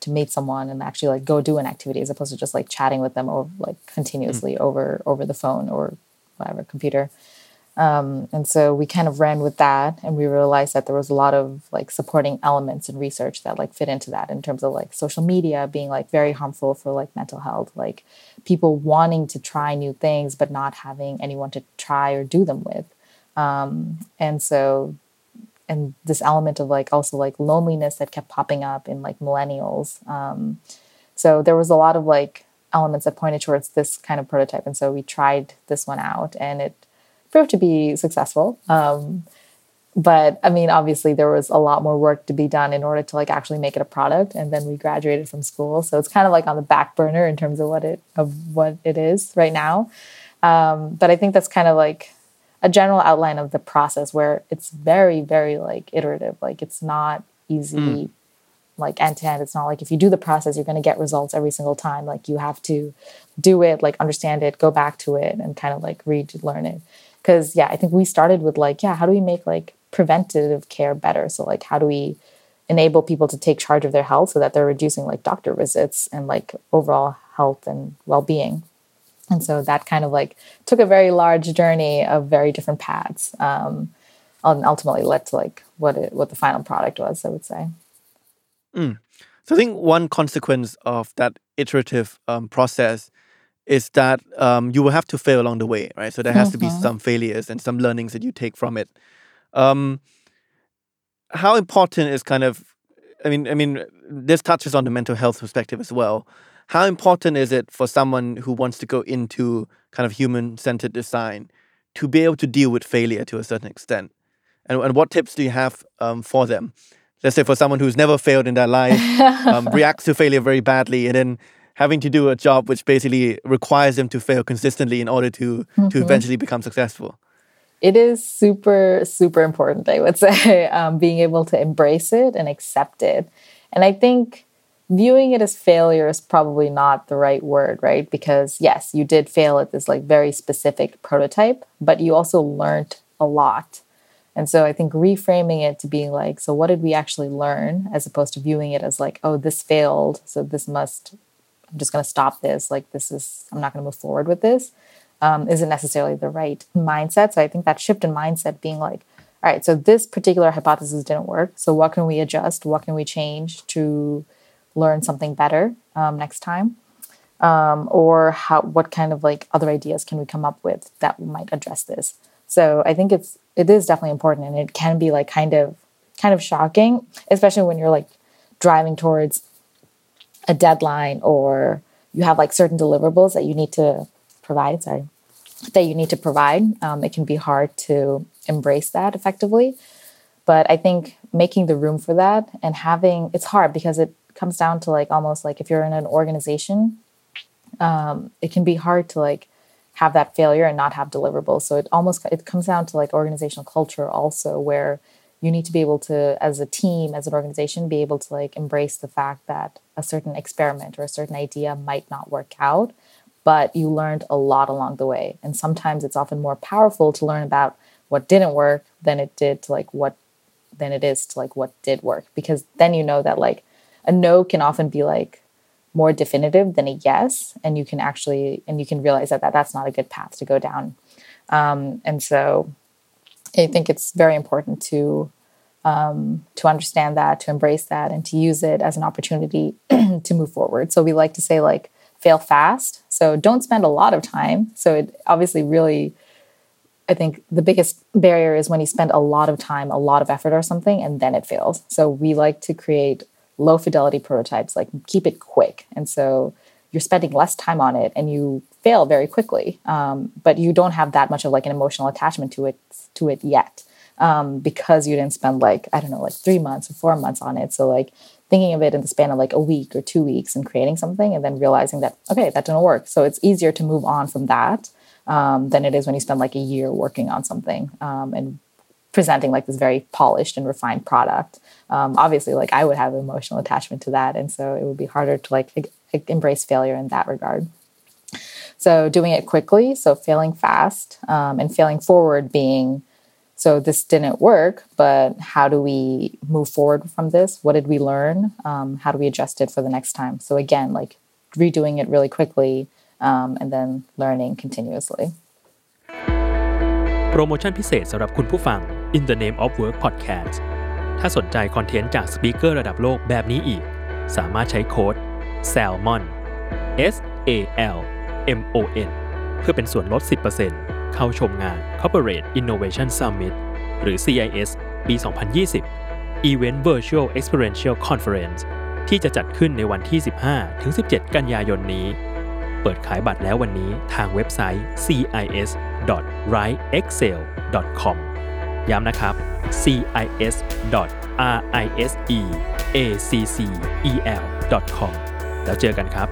to meet someone and actually like go do an activity as opposed to just like chatting with them or like continuously mm. over over the phone or whatever computer. Um, and so we kind of ran with that and we realized that there was a lot of like supporting elements in research that like fit into that in terms of like social media being like very harmful for like mental health like people wanting to try new things but not having anyone to try or do them with um, and so and this element of like also like loneliness that kept popping up in like millennials um, so there was a lot of like elements that pointed towards this kind of prototype and so we tried this one out and it proved to be successful. Um, but I mean, obviously, there was a lot more work to be done in order to like actually make it a product. And then we graduated from school, so it's kind of like on the back burner in terms of what it of what it is right now. Um, but I think that's kind of like a general outline of the process where it's very, very like iterative. Like it's not easy. Mm like end to end. It's not like if you do the process, you're going to get results every single time. Like you have to do it, like understand it, go back to it, and kind of like read, learn it because yeah i think we started with like yeah how do we make like preventative care better so like how do we enable people to take charge of their health so that they're reducing like doctor visits and like overall health and well-being and so that kind of like took a very large journey of very different paths um, and ultimately led to like what it what the final product was i would say mm. so i think one consequence of that iterative um, process is that um, you will have to fail along the way, right? So there has mm-hmm. to be mm-hmm. some failures and some learnings that you take from it. Um, how important is kind of, I mean, I mean, this touches on the mental health perspective as well. How important is it for someone who wants to go into kind of human-centered design to be able to deal with failure to a certain extent? And, and what tips do you have um, for them? Let's say for someone who's never failed in their life, um, reacts to failure very badly, and then having to do a job which basically requires them to fail consistently in order to mm-hmm. to eventually become successful. It is super super important i would say um, being able to embrace it and accept it. And i think viewing it as failure is probably not the right word right? Because yes you did fail at this like very specific prototype but you also learned a lot and so I think reframing it to being like, so what did we actually learn as opposed to viewing it as like, oh, this failed. So this must I'm just going to stop this. Like, this is, I'm not going to move forward with this, um, isn't necessarily the right mindset. So I think that shift in mindset being like, all right, so this particular hypothesis didn't work. So what can we adjust? What can we change to learn something better um, next time? Um, or how, what kind of like other ideas can we come up with that might address this? So I think it's, it is definitely important and it can be like kind of, kind of shocking, especially when you're like driving towards a deadline or you have like certain deliverables that you need to provide sorry that you need to provide. Um, it can be hard to embrace that effectively. But i think making the room for that and having it's hard because it comes down to like almost like if you're in an organization um, it can be hard to like have that failure and not have deliverables. So it almost it comes down to like organizational culture also where you need to be able to as a team as an organization be able to like embrace the fact that a certain experiment or a certain idea might not work out but you learned a lot along the way. And sometimes it's often more powerful to learn about what didn't work than it did to like what than it is to like what did work. Because then you know that like a no can often be like more definitive than a yes and you can actually and you can realize that, that that's not a good path to go down um, and so I think it's very important to um, to understand that, to embrace that, and to use it as an opportunity to move forward. So we like to say like fail fast. So don't spend a lot of time. So it obviously really, I think the biggest barrier is when you spend a lot of time, a lot of effort or something, and then it fails. So we like to create low fidelity prototypes, like keep it quick. And so you're spending less time on it and you fail very quickly um, but you don't have that much of like an emotional attachment to it to it yet um, because you didn't spend like i don't know like three months or four months on it so like thinking of it in the span of like a week or two weeks and creating something and then realizing that okay that didn't work so it's easier to move on from that um, than it is when you spend like a year working on something um, and presenting like this very polished and refined product um, obviously like i would have emotional attachment to that and so it would be harder to like embrace failure in that regard. So doing it quickly, so failing fast, um, and failing forward being so this didn't work, but how do we move forward from this? What did we learn? Um, how do we adjust it for the next time? So again, like redoing it really quickly um, and then learning continuously. โปรโมชั่นพิเศษสำหรับคุณผู้ฟัง In the Name of Work Podcast ถ้าสนใจคอนเทนต์จากสปีกเกอร์ระดับโลกแบบนี้อีก สามารถใช้โค้ด SALMON S A L M O N เพื่อเป็นส่วนลด 10%เข้าชมงาน Corporate Innovation Summit หรือ CIS ปี 2020 Event Virtual Experiential Conference ที่จะจัดขึ้นในวันที่ 15-17 กันยายนนี้ เปิดขายบัตรแล้ววันนี้ทางเว็บไซต์ cis.riseexcel.com ย้ำนะครับ cis.riseaccel.com แล้วเจอกันครับ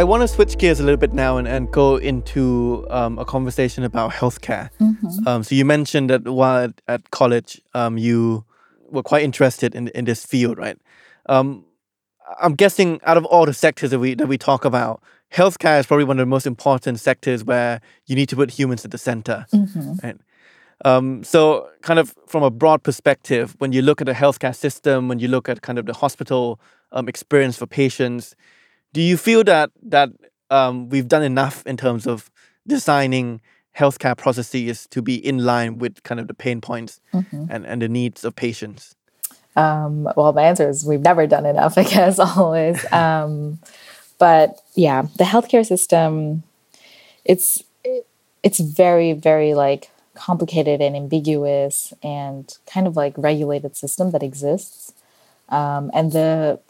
I want to switch gears a little bit now and, and go into um, a conversation about healthcare. Um, so you mentioned that while at, at college, um, you were quite interested in in this field, right? Um, I'm guessing out of all the sectors that we that we talk about, healthcare is probably one of the most important sectors where you need to put humans at the center, right? Um, so, kind of from a broad perspective, when you look at the healthcare system, when you look at kind of the hospital um, experience for patients, do you feel that that um, we've done enough in terms of designing healthcare processes to be in line with kind of the pain points and, and the needs of patients? Um, well, my answer is we've never done enough, I guess, always. Um, but yeah, the healthcare system, it's it's very, very like complicated and ambiguous and kind of like regulated system that exists. Um, and the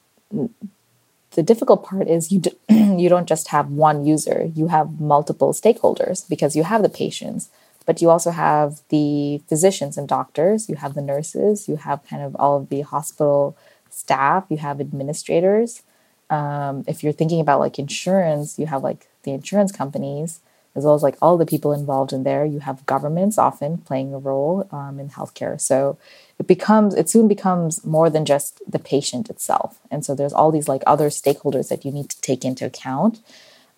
the difficult part is you d- you don't just have one user. You have multiple stakeholders because you have the patients but you also have the physicians and doctors. You have the nurses. You have kind of all of the hospital staff. You have administrators um, if you're thinking about like insurance you have like the insurance companies as well as like all the people involved in there you have governments often playing a role um, in healthcare. So it becomes it soon becomes more than just the patient itself. And so there's all these like other stakeholders that you need to take into account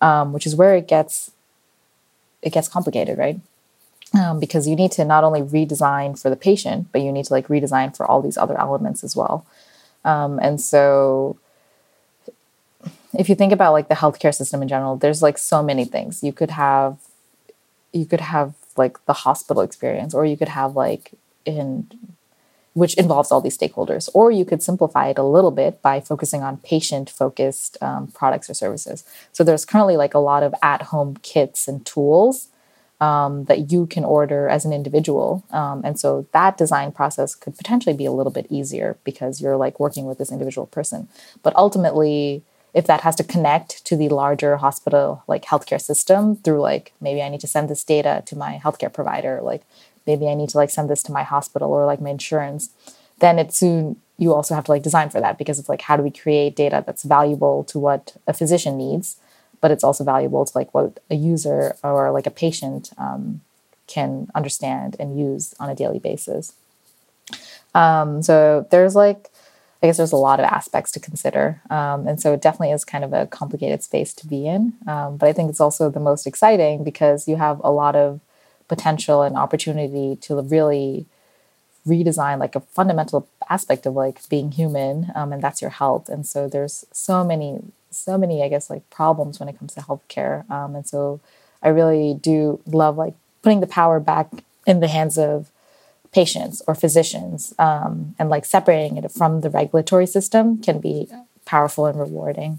um, which is where it gets it gets complicated right? Um, because you need to not only redesign for the patient but you need to like redesign for all these other elements as well. Um, and so if you think about like the healthcare system in general there's like so many things. You could have you could have like the hospital experience or you could have like in which involves all these stakeholders or you could simplify it a little bit by focusing on patient focused um, products or services. So there's currently like a lot of at home kits and tools um, that you can order as an individual. Um, and so that design process could potentially be a little bit easier because you're like working with this individual person. But ultimately if that has to connect to the larger hospital like healthcare system through like maybe i need to send this data to my healthcare provider like maybe i need to like send this to my hospital or like my insurance then it soon you also have to like design for that because it's like how do we create data that's valuable to what a physician needs but it's also valuable to like what a user or like a patient um, can understand and use on a daily basis. Um, so there's like I guess there's a lot of aspects to consider. Um, and so it definitely is kind of a complicated space to be in. Um, but I think it's also the most exciting because you have a lot of potential and opportunity to really redesign like a fundamental aspect of like being human um, and that's your health and so there's so many so many i guess like problems when it comes to healthcare um, and so i really do love like putting the power back in the hands of patients or physicians um, and like separating it from the regulatory system can be powerful and rewarding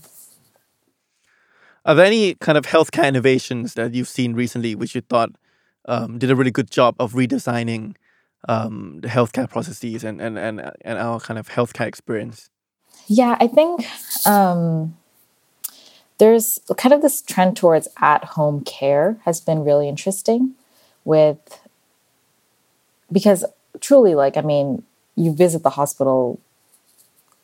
Are there any kind of healthcare innovations that you've seen recently which you thought um, did a really good job of redesigning um, the healthcare processes and, and, and, and our kind of healthcare experience? yeah i think um, there's kind of this trend towards at home care has been really interesting with because truly like i mean you visit the hospital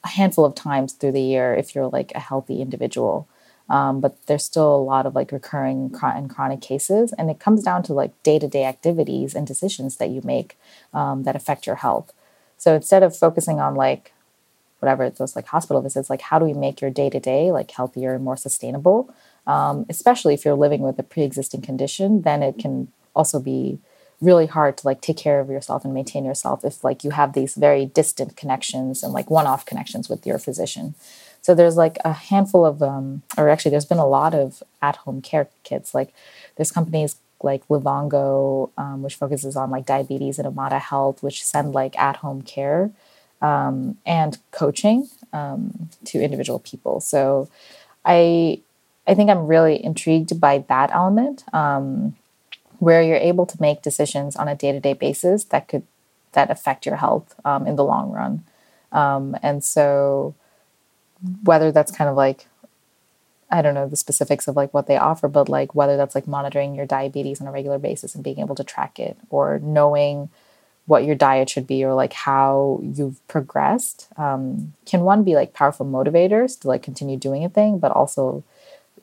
a handful of times through the year if you're like a healthy individual um, but there's still a lot of like recurring and chronic cases and it comes down to like day-to-day activities and decisions that you make um, that affect your health so instead of focusing on like whatever those like hospital visits, like how do we make your day to day like healthier and more sustainable? Um, especially if you're living with a pre-existing condition, then it can also be really hard to like take care of yourself and maintain yourself if like you have these very distant connections and like one-off connections with your physician. So there's like a handful of, um, or actually, there's been a lot of at-home care kits. Like there's companies like Livongo, um, which focuses on like diabetes and Omada Health, which send like at-home care um, and coaching um, to individual people. So I I think I'm really intrigued by that element um, where you're able to make decisions on a day-to-day basis that could that affect your health um, in the long run. Um, and so whether that's kind of like I don't know the specifics of like what they offer, but like whether that's like monitoring your diabetes on a regular basis and being able to track it or knowing what your diet should be or like how you've progressed um, can one be like powerful motivators to like continue doing a thing, but also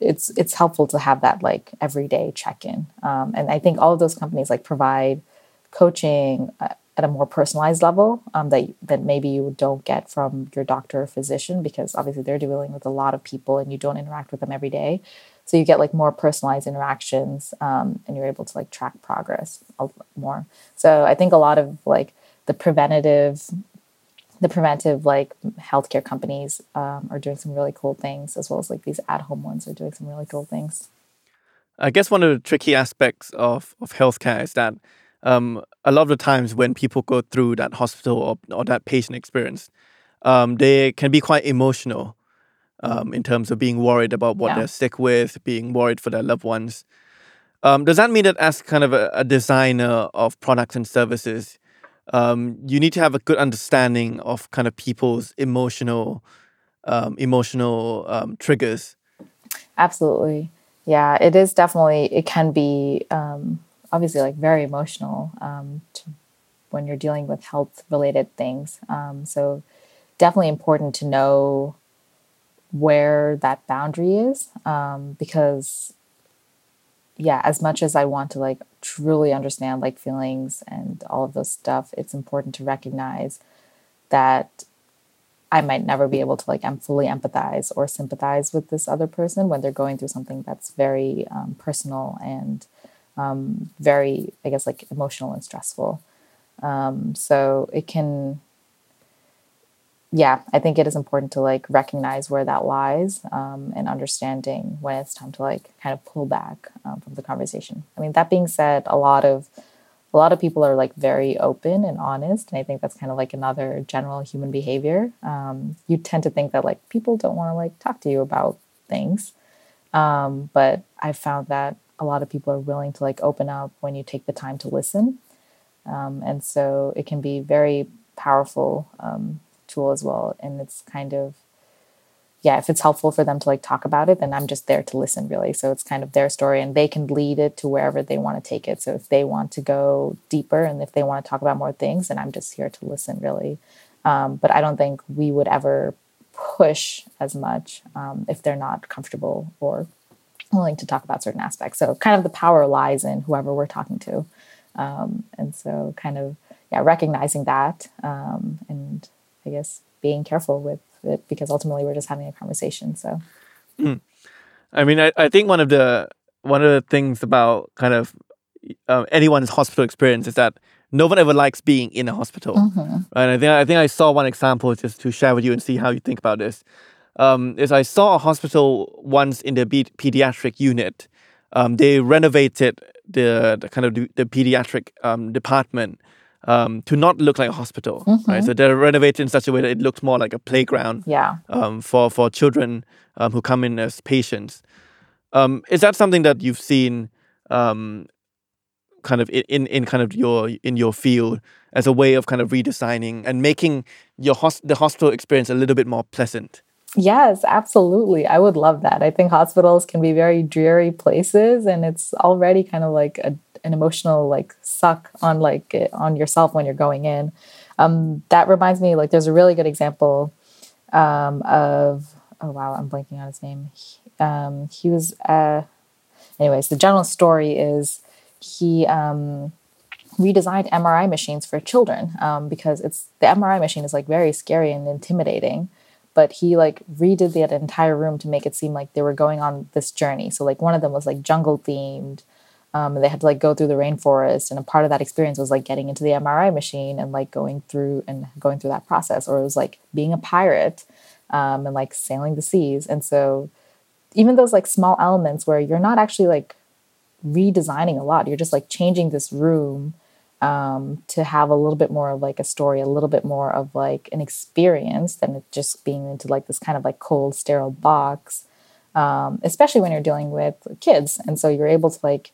it's it's helpful to have that like everyday check in. Um, and I think all of those companies like provide coaching uh, at a more personalized level um, that that maybe you don't get from your doctor or physician because obviously they're dealing with a lot of people and you don't interact with them every day. So you get like more personalized interactions um, and you're able to like track progress more. So I think a lot of like the preventative the preventive like healthcare companies um, are doing some really cool things as well as like these at-home ones are doing some really cool things i guess one of the tricky aspects of, of healthcare is that um, a lot of the times when people go through that hospital or, or that patient experience um, they can be quite emotional um, in terms of being worried about what yeah. they're sick with being worried for their loved ones um, does that mean that as kind of a, a designer of products and services um, you need to have a good understanding of kind of people's emotional um, emotional um, triggers. Absolutely, yeah. It is definitely. It can be um, obviously like very emotional um, to, when you're dealing with health related things. Um, so definitely important to know where that boundary is because yeah, as much as I want to like truly understand like feelings and all of those stuff, it's important to recognize that I might never be able to like I'm fully empathize or sympathize with this other person when they're going through something that's very um, personal and um, very, I guess, like emotional and stressful. Um, so it can yeah, I think it is important to like recognize where that lies um, and understanding when it's time to like kind of pull back um, from the conversation. I mean, that being said, a lot of a lot of people are like very open and honest, and I think that's kind of like another general human behavior. Um, you tend to think that like people don't want to like talk to you about things, um, but I've found that a lot of people are willing to like open up when you take the time to listen, um, and so it can be very powerful um, tool as well. And it's kind of yeah if it's helpful for them to like talk about it then i'm just there to listen really. So it's kind of their story and they can lead it to wherever they want to take it. So if they want to go deeper and if they want to talk about more things then i'm just here to listen really. Um, but i don't think we would ever push as much um, if they're not comfortable or willing to talk about certain aspects. So kind of the power lies in whoever we're talking to. Um, and so kind of yeah recognizing that um, and I guess being careful with it because ultimately we're just having a conversation. So, mm. I mean, I, I think one of the one of the things about kind of uh, anyone's hospital experience is that no one ever likes being in a hospital. Mm-hmm. And I think I think I saw one example just to share with you and see how you think about this. Um, is I saw a hospital once in the pediatric unit. Um, they renovated the, the kind of the, the pediatric um, department um, to not look like a hospital, mm-hmm. right? So they're renovated in such a way that it looks more like a playground. Yeah. Um, for for children um, who come in as patients. Um, is that something that you've seen, um, kind of in in kind of your in your field as a way of kind of redesigning and making your hos- the hospital experience a little bit more pleasant? Yes, absolutely. I would love that. I think hospitals can be very dreary places, and it's already kind of like a an emotional like suck on like on yourself when you're going in. Um, that reminds me, like, there's a really good example um, of oh wow, I'm blanking on his name. He, um, he was uh, anyways. The general story is he um, redesigned MRI machines for children um, because it's the MRI machine is like very scary and intimidating. But he like redid the entire room to make it seem like they were going on this journey. So like one of them was like jungle themed. Um, and they had to like go through the rainforest, and a part of that experience was like getting into the MRI machine and like going through and going through that process, or it was like being a pirate um, and like sailing the seas. And so, even those like small elements where you're not actually like redesigning a lot, you're just like changing this room um, to have a little bit more of like a story, a little bit more of like an experience than it just being into like this kind of like cold, sterile box. Um, especially when you're dealing with kids, and so you're able to like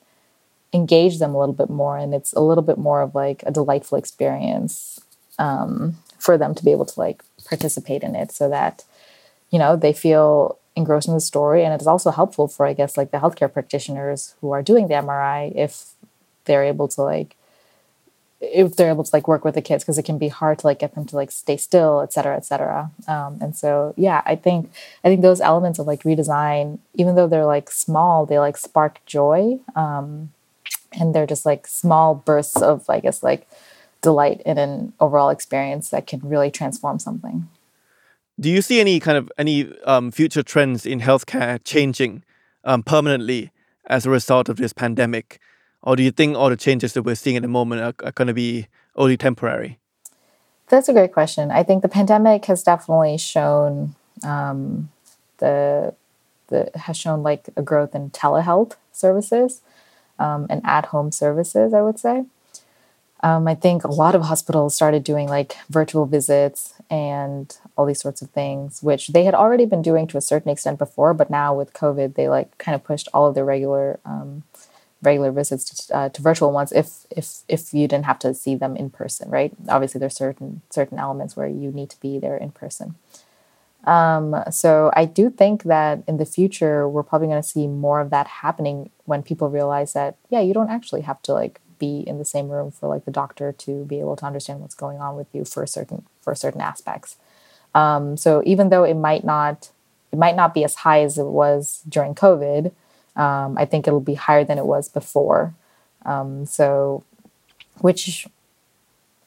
engage them a little bit more, and it's a little bit more of like a delightful experience um, for them to be able to like participate in it, so that you know they feel engrossed in the story, and it's also helpful for I guess like the healthcare practitioners who are doing the MRI if they're able to like if they're able to like work with the kids because it can be hard to like get them to like stay still et cetera et cetera. Um, and so yeah i think i think those elements of like redesign even though they're like small they like spark joy. Um, and they're just like small bursts of i guess like delight in an overall experience that can really transform something do you see any kind of any um, future trends in healthcare changing um, permanently as a result of this pandemic or do you think all the changes that we're seeing at the moment are, are going to be only temporary? That's a great question. I think the pandemic has definitely shown um, the the has shown like a growth in telehealth services um, and at home services. I would say. Um, I think a lot of hospitals started doing like virtual visits and all these sorts of things, which they had already been doing to a certain extent before, but now with COVID, they like kind of pushed all of their regular um, regular visits to, uh, to virtual ones if if if you didn't have to see them in person right obviously there's certain certain elements where you need to be there in person um, so i do think that in the future we're probably going to see more of that happening when people realize that yeah you don't actually have to like be in the same room for like the doctor to be able to understand what's going on with you for certain for certain aspects um, so even though it might not it might not be as high as it was during covid um, I think it'll be higher than it was before. Um, so, which,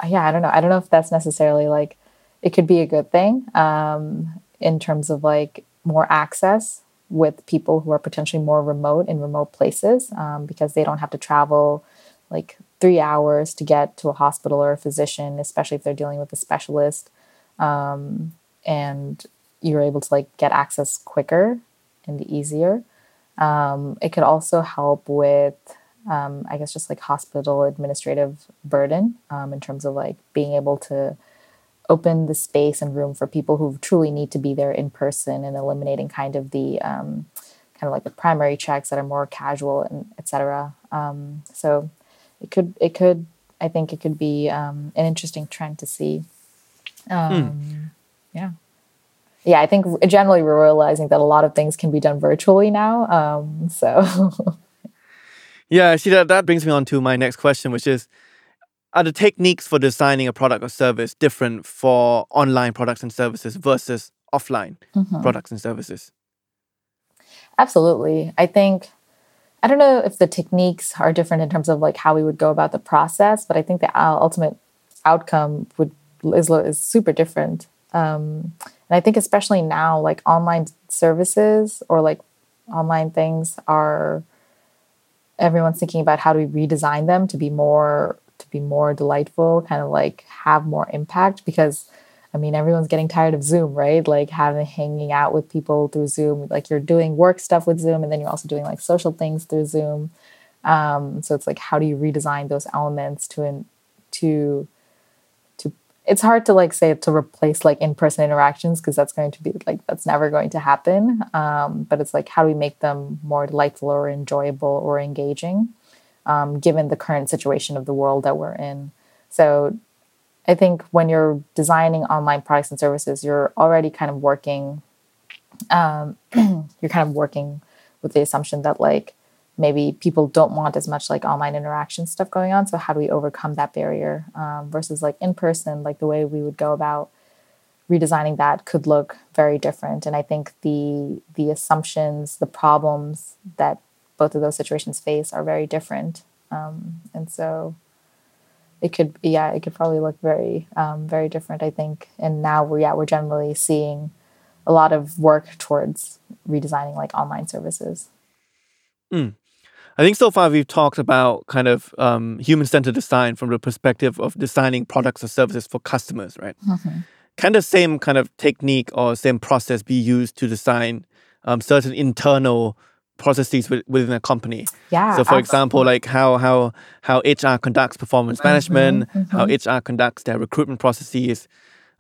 yeah, I don't know. I don't know if that's necessarily like it could be a good thing um, in terms of like more access with people who are potentially more remote in remote places um, because they don't have to travel like three hours to get to a hospital or a physician, especially if they're dealing with a specialist. Um, and you're able to like get access quicker and easier. Um, it could also help with, um, I guess, just like hospital administrative burden um, in terms of like being able to open the space and room for people who truly need to be there in person and eliminating kind of the um, kind of like the primary checks that are more casual and etc. Um, so it could it could I think it could be um, an interesting trend to see. Mm. Yeah yeah, I think generally we're realizing that a lot of things can be done virtually now. Um, so, yeah, see that that brings me on to my next question, which is: Are the techniques for designing a product or service different for online products and services versus offline mm-hmm. products and services? Absolutely, I think. I don't know if the techniques are different in terms of like how we would go about the process, but I think the ultimate outcome would is, is super different. Um, and I think especially now, like online services or like online things are everyone's thinking about how do we redesign them to be more to be more delightful, kind of like have more impact because I mean everyone's getting tired of Zoom, right? Like having hanging out with people through Zoom. Like you're doing work stuff with Zoom and then you're also doing like social things through Zoom. Um, so it's like how do you redesign those elements to to it's hard to like say to replace like in-person interactions because that's going to be like that's never going to happen um, but it's like how do we make them more delightful or enjoyable or engaging um, given the current situation of the world that we're in. So i think when you're designing online products and services you're already kind of working um, you're kind of working with the assumption that like maybe people don't want as much like online interaction stuff going on. So how do we overcome that barrier um, versus like in person like the way we would go about redesigning that could look very different. And i think the the assumptions the problems that both of those situations face are very different um, and so it could yeah it could probably look very um, very different i think and now we're yeah we're generally seeing a lot of work towards redesigning like online services mm. i think so far we've talked about kind of um, human-centered design from the perspective of designing products or services for customers right mm-hmm. can the same kind of technique or same process be used to design um, certain internal processes within a company. Yeah. So, for absolutely. example, like how how how HR conducts performance mm-hmm, management, mm-hmm. how HR conducts their recruitment processes.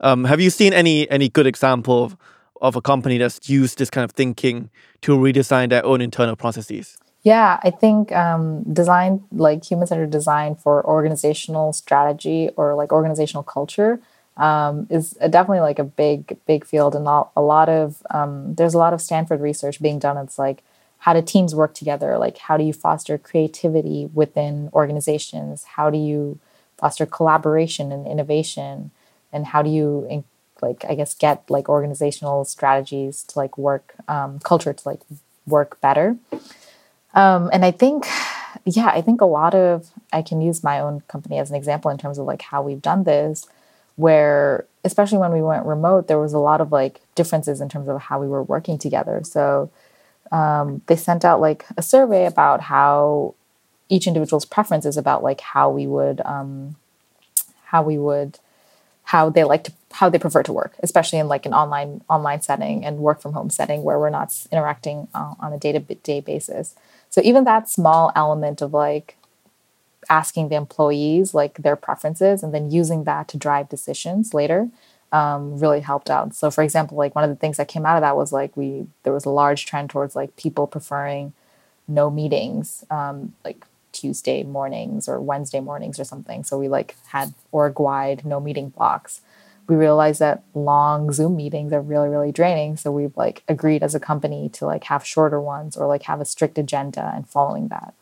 Um, have you seen any any good example of, of a company that's used this kind of thinking to redesign their own internal processes? Yeah, I think um, design, like human centered design for organizational strategy or like organizational culture, um, is definitely like a big, big field. And a lot of, um, there's a lot of Stanford research being done. It's like how do teams work together? Like how do you foster creativity within organizations? How do you foster collaboration and innovation? And how do you like i guess get like organizational strategies to like work um, culture to like work better? Um, and i think yeah i think a lot of i can use my own company as an example in terms of like how we've done this where especially when we went remote there was a lot of like differences in terms of how we were working together. So um, they sent out like a survey about how each individual's preferences about like how we would um, how we would how they like to how they prefer to work especially in like an online online setting and work from home setting where we're not interacting uh, on a day-to-day basis. So even that small element of like asking the employees like their preferences and then using that to drive decisions later um, really helped out. So, for example, like one of the things that came out of that was like we there was a large trend towards like people preferring no meetings, um, like Tuesday mornings or Wednesday mornings or something. So we like had org wide no meeting blocks. We realized that long Zoom meetings are really really draining. So we've like agreed as a company to like have shorter ones or like have a strict agenda and following that.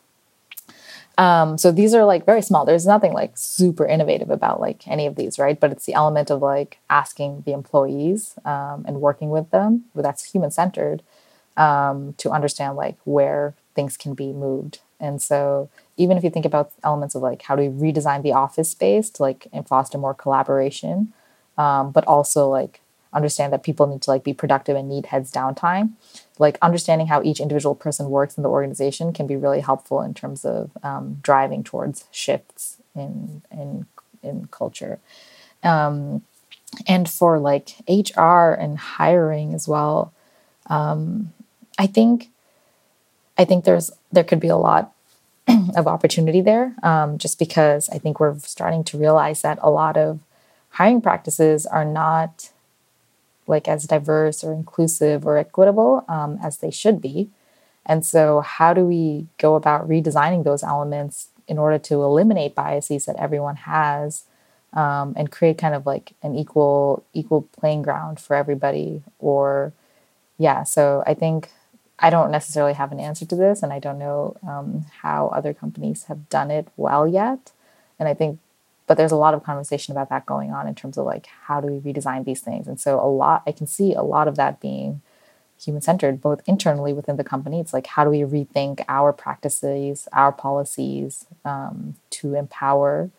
Um, so these are like very small. There's nothing like super innovative about like any of these, right? But it's the element of like asking the employees um, and working with them, that's human centered, um, to understand like where things can be moved. And so even if you think about elements of like how do we redesign the office space to like and foster more collaboration, um, but also like understand that people need to like be productive and need heads downtime like understanding how each individual person works in the organization can be really helpful in terms of um, driving towards shifts in in in culture. Um, and for like hr and hiring as well um, i think i think there's there could be a lot of opportunity there um, just because i think we're starting to realize that a lot of hiring practices are not like as diverse or inclusive or equitable um, as they should be. And so, how do we go about redesigning those elements in order to eliminate biases that everyone has um, and create kind of like an equal equal playing ground for everybody? Or, yeah. So I think I don't necessarily have an answer to this, and I don't know um, how other companies have done it well yet. And I think but there's a lot of conversation about that going on in terms of like how do we redesign these things? And so a lot i can see a lot of that being human centered both internally within the company. It's like how do we rethink our practices our policies um, to empower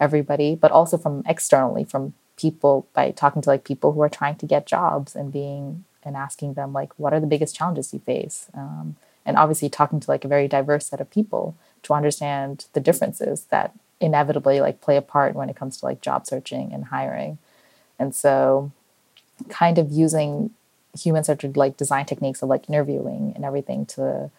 everybody but also from externally from people by talking to like people who are trying to get jobs and being and asking them like what are the biggest challenges you face? Um, and obviously talking to like a very diverse set of people to understand the differences that inevitably like play a part when it comes to like job searching and hiring. And so kind of using human centered like design techniques of like interviewing and everything to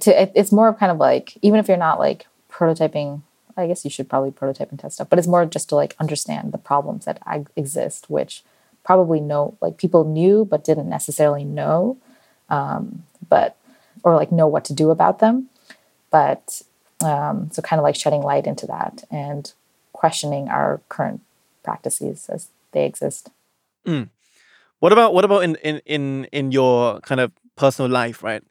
to it's more of kind of like even if you're not like prototyping i guess you should probably prototype and test stuff but it's more just to like understand the problems that exist which probably know like people knew but didn't necessarily know um, but or like know what to do about them. But um, so kind of like shedding light into that and questioning our current practices as they exist. Mm. What about what about in in in in your kind of personal life, right?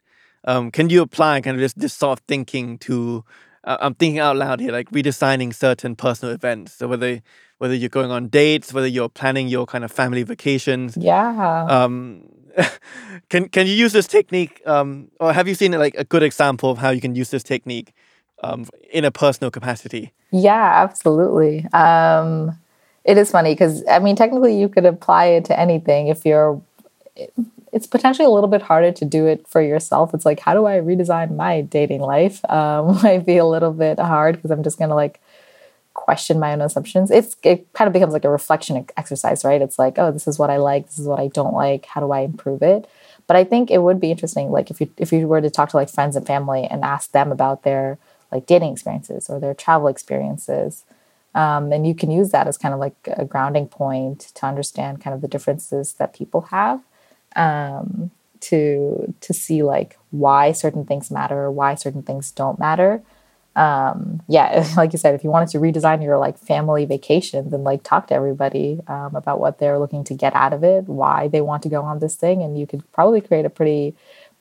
Um, can you apply kind of this this sort of thinking to? Uh, I'm thinking out loud here, like redesigning certain personal events. So whether whether you're going on dates, whether you're planning your kind of family vacations. Yeah. Um, can can you use this technique, um, or have you seen like a good example of how you can use this technique um, in a personal capacity? Yeah, absolutely. Um, it is funny because I mean, technically, you could apply it to anything if you're. It's potentially a little bit harder to do it for yourself. It's like, how do I redesign my dating life? Um, might be a little bit hard because I'm just gonna like question my own assumptions. It's it kind of becomes like a reflection exercise, right? It's like, oh, this is what I like, this is what I don't like. How do I improve it? But I think it would be interesting, like if you if you were to talk to like friends and family and ask them about their like dating experiences or their travel experiences, um, and you can use that as kind of like a grounding point to understand kind of the differences that people have, um, to to see like why certain things matter, why certain things don't matter, um, yeah, like you said, if you wanted to redesign your like family vacation, then like talk to everybody um, about what they're looking to get out of it, why they want to go on this thing, and you could probably create a pretty,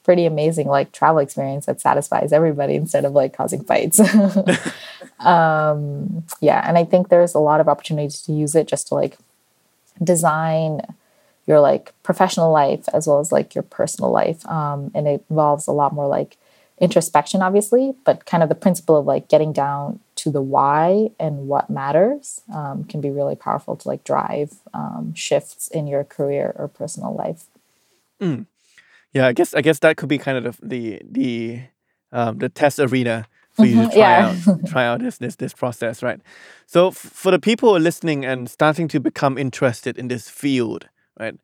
pretty amazing like travel experience that satisfies everybody instead of like causing fights. um, yeah, and I think there's a lot of opportunities to use it just to like design your like professional life as well as like your personal life, um, and it involves a lot more like introspection, obviously, but kind of the principle of like getting down to the why and what matters um, can be really powerful to like drive um, shifts in your career or personal life. Mm. Yeah, I guess I guess that could be kind of the the the, um, the test arena for you to mm-hmm, try yeah. out try out this this this process, right? So f- for the people who are listening and starting to become interested in this field, right?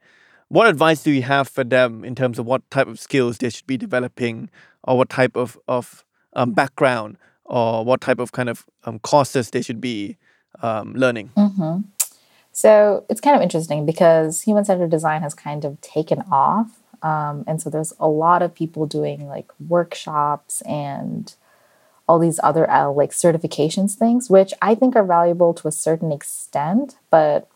What advice do you have for them in terms of what type of skills they should be developing, or what type of of um, background, or what type of kind of um, courses they should be um, learning? Mm-hmm. So it's kind of interesting because human centered design has kind of taken off, um, and so there's a lot of people doing like workshops and all these other uh, like certifications things, which I think are valuable to a certain extent, but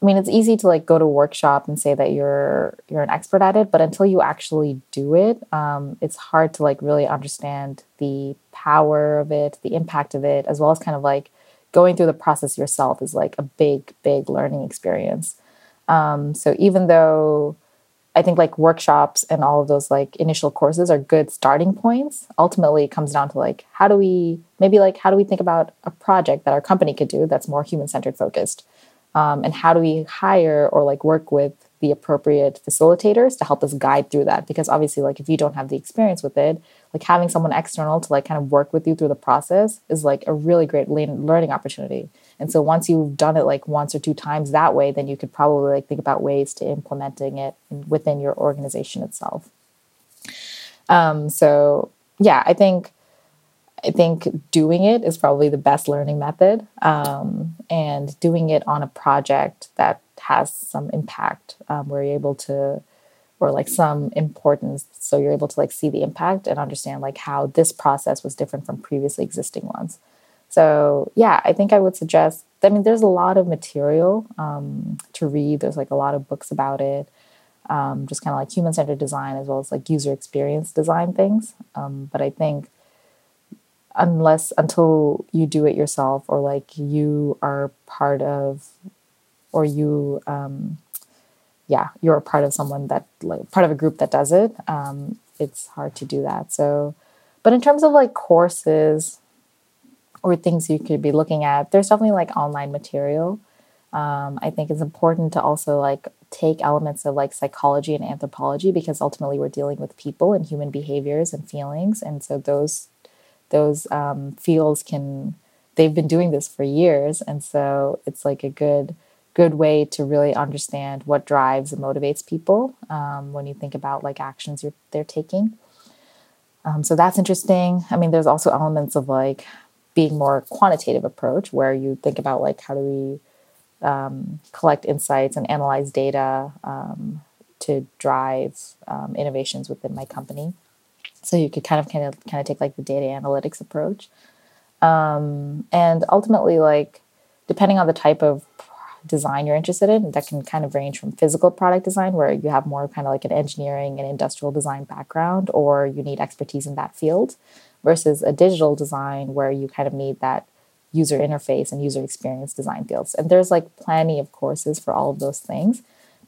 I mean, it's easy to like go to workshop and say that you're you're an expert at it, but until you actually do it, um, it's hard to like really understand the power of it, the impact of it, as well as kind of like going through the process yourself is like a big, big learning experience. Um, so even though I think like workshops and all of those like initial courses are good starting points, ultimately it comes down to like how do we maybe like how do we think about a project that our company could do that's more human centered focused? Um, and how do we hire or like work with the appropriate facilitators to help us guide through that? Because obviously like if you don't have the experience with it like having someone external to like kind of work with you through the process is like a really great learning opportunity and so once you've done it like once or two times that way then you could probably like think about ways to implementing it within your organization itself um, so yeah i think I think doing it is probably the best learning method, um, and doing it on a project that has some impact, um, where you're able to, or like some importance, so you're able to like see the impact and understand like how this process was different from previously existing ones. So yeah, I think I would suggest. I mean, there's a lot of material um, to read. There's like a lot of books about it. Um, just kind of like human centered design as well as like user experience design things. Um, but I think unless until you do it yourself or like you are part of or you um yeah you're a part of someone that like part of a group that does it um it's hard to do that so but in terms of like courses or things you could be looking at. There's definitely like online material. Um, i think it's important to also like take elements of like psychology and anthropology because ultimately we're dealing with people and human behaviors and feelings. And so those those um, fields can they've been doing this for years. And so it's like a good good way to really understand what drives and motivates people um, when you think about like actions they're taking. Um, so that's interesting. I mean there's also elements of like being more quantitative approach where you think about like how do we um, collect insights and analyze data um, to drive um, innovations within my company so you could kind of kind of kind of take like the data analytics approach. Um, and ultimately, like depending on the type of design you're interested in, that can kind of range from physical product design, where you have more kind of like an engineering and industrial design background, or you need expertise in that field, versus a digital design where you kind of need that user interface and user experience design fields. And there's like plenty of courses for all of those things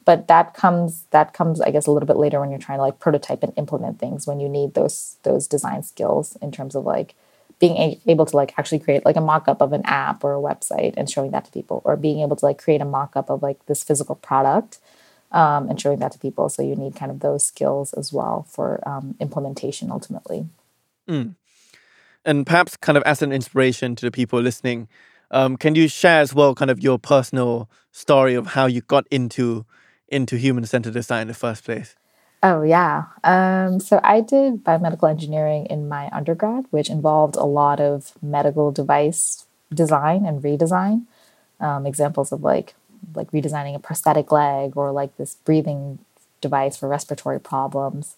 but that comes that comes i guess a little bit later when you're trying to like prototype and implement things when you need those those design skills in terms of like being able to like actually create like a mock-up of an app or a website and showing that to people or being able to like create a mock-up of like this physical product um, and showing that to people. So you need kind of those skills as well for um, implementation ultimately and perhaps kind of as an inspiration to the people listening, um, can you share as well kind of your personal story of how you got into into human centered design in the first place? Oh, yeah. Um, so I did biomedical engineering in my undergrad, which involved a lot of medical device design and redesign. Um, examples of like like redesigning a prosthetic leg or like this breathing device for respiratory problems.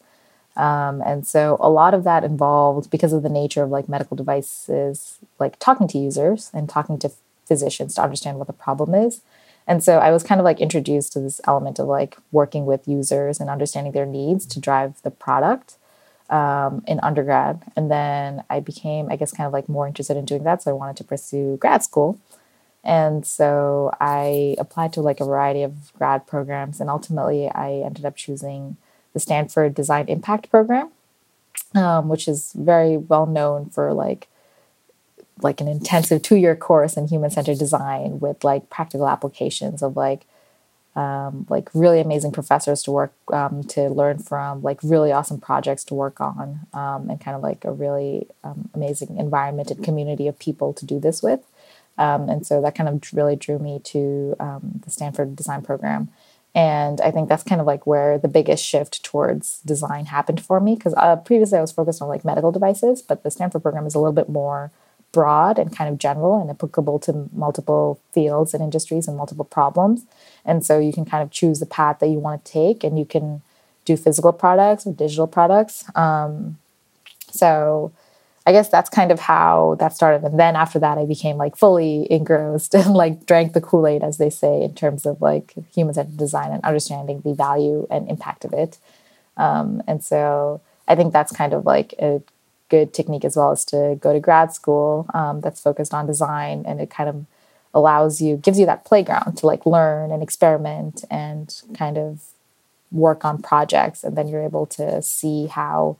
Um, and so a lot of that involved because of the nature of like medical devices, like talking to users and talking to physicians to understand what the problem is. And so I was kind of like introduced to this element of like working with users and understanding their needs to drive the product um, in undergrad. And then I became, I guess, kind of like more interested in doing that. So I wanted to pursue grad school. And so I applied to like a variety of grad programs. And ultimately, I ended up choosing the Stanford Design Impact Program, um, which is very well known for like like an intensive two year course in human centered design with like practical applications of like um, like really amazing professors to work um, to learn from, like really awesome projects to work on, um, and kind of like a really um, amazing environment and community of people to do this with. Um, and so that kind of really drew me to um, the Stanford Design Program. And I think that's kind of like where the biggest shift towards design happened for me. Because uh, previously I was focused on like medical devices, but the Stanford program is a little bit more broad and kind of general and applicable to multiple fields and industries and multiple problems. And so you can kind of choose the path that you want to take and you can do physical products or digital products. Um, so I guess that's kind of how that started. And then after that, I became like fully engrossed and like drank the Kool Aid, as they say, in terms of like human centered design and understanding the value and impact of it. Um, and so I think that's kind of like a good technique as well is to go to grad school um, that's focused on design and it kind of allows you gives you that playground to like learn and experiment and kind of work on projects and then you're able to see how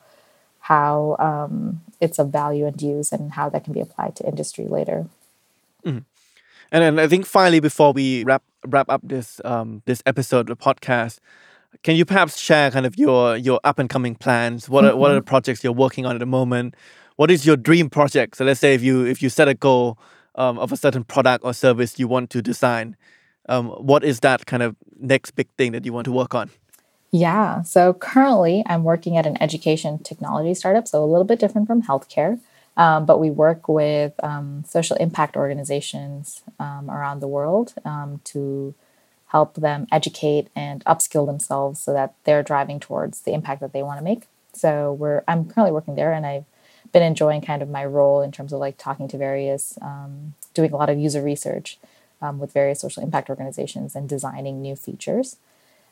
how um, it's of value and use and how that can be applied to industry later and then I think finally before we wrap wrap up this um, this episode of the podcast, can you perhaps share kind of your your up and coming plans? What are what are the projects you're working on at the moment? What is your dream project? So let's say if you if you set a goal um, of a certain product or service you want to design, um, what is that kind of next big thing that you want to work on? Yeah. So currently, I'm working at an education technology startup, so a little bit different from healthcare. Um, but we work with um, social impact organizations um, around the world um, to help them educate and upskill themselves so that they're driving towards the impact that they want to make. So we're I'm currently working there, and I've been enjoying kind of my role in terms of like talking to various, um, doing a lot of user research um, with various social impact organizations and designing new features.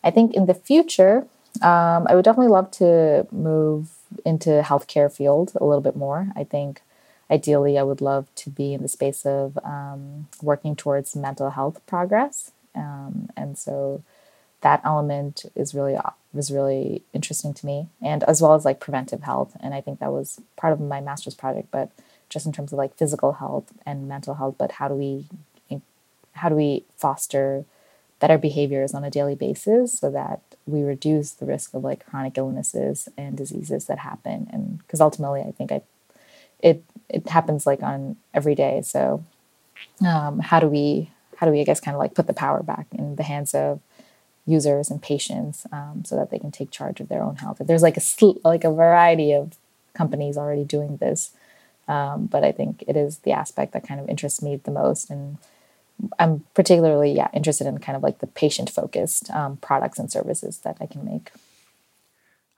I think in the future, um, I would definitely love to move into healthcare field a little bit more. I think ideally I would love to be in the space of um, working towards mental health progress, um, and so that element is really was really interesting to me, and as well as like preventive health. And I think that was part of my master's project, but just in terms of like physical health and mental health. But how do we how do we foster better behaviors on a daily basis so that we reduce the risk of like chronic illnesses and diseases that happen. And because ultimately i think I, it it happens like on every day. So um, how do we how do we i guess kind of like put the power back in the hands of users and patients um, so that they can take charge of their own health? There's like a sl- like a variety of companies already doing this um, but i think it is the aspect that kind of interests me the most. And I'm particularly yeah interested in kind of like the patient focused um, products and services that I can make.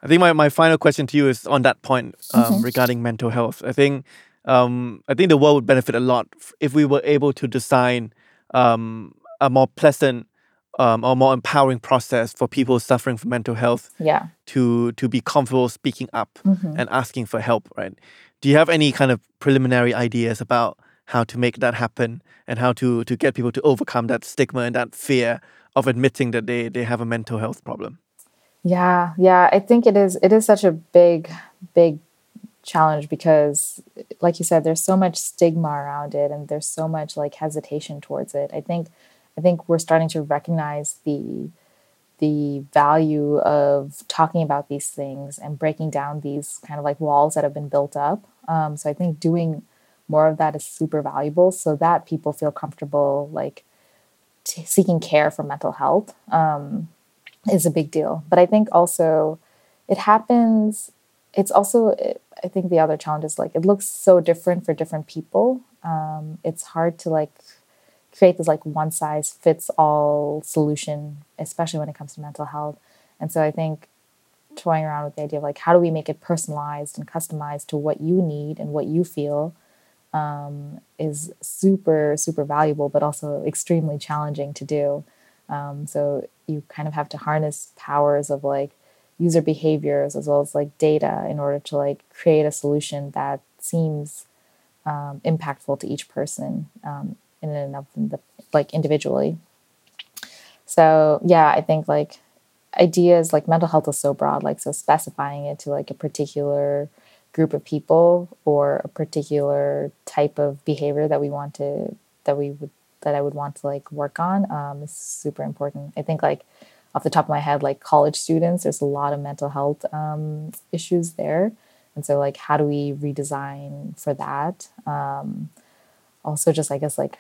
I think my, my final question to you is on that point um, regarding mental health. I think um, I think the world would benefit a lot if we were able to design um, a more pleasant um, or more empowering process for people suffering from mental health Yeah. to to be comfortable speaking up and asking for help. Right? Do you have any kind of preliminary ideas about how to make that happen and how to to get people to overcome that stigma and that fear of admitting that they they have a mental health problem? Yeah, yeah. I think it is. It is such a big, big challenge because like you said there's so much stigma around it and there's so much like hesitation towards it i think i think we're starting to recognize the the value of talking about these things and breaking down these kind of like walls that have been built up um, so i think doing more of that is super valuable so that people feel comfortable like t- seeking care for mental health um, is a big deal. But i think also it happens it's also i think the other challenge is like it looks so different for different people. Um, it's hard to like create this like one size fits all solution especially when it comes to mental health. And so i think toying around with the idea of like how do we make it personalized and customized to what you need and what you feel um, is super super valuable but also extremely challenging to do. Um, so you kind of have to harness powers of like user behaviors as well as like data in order to like create a solution that seems um, impactful to each person um, in and of the like individually. So yeah i think like ideas like mental health is so broad like so specifying it to like a particular group of people or a particular type of behavior that we want to that we would that i would want to like work on um, is super important i think like off the top of my head, like college students, there's a lot of mental health um, issues there. And so, like, how do we redesign for that? Um, also, just I guess like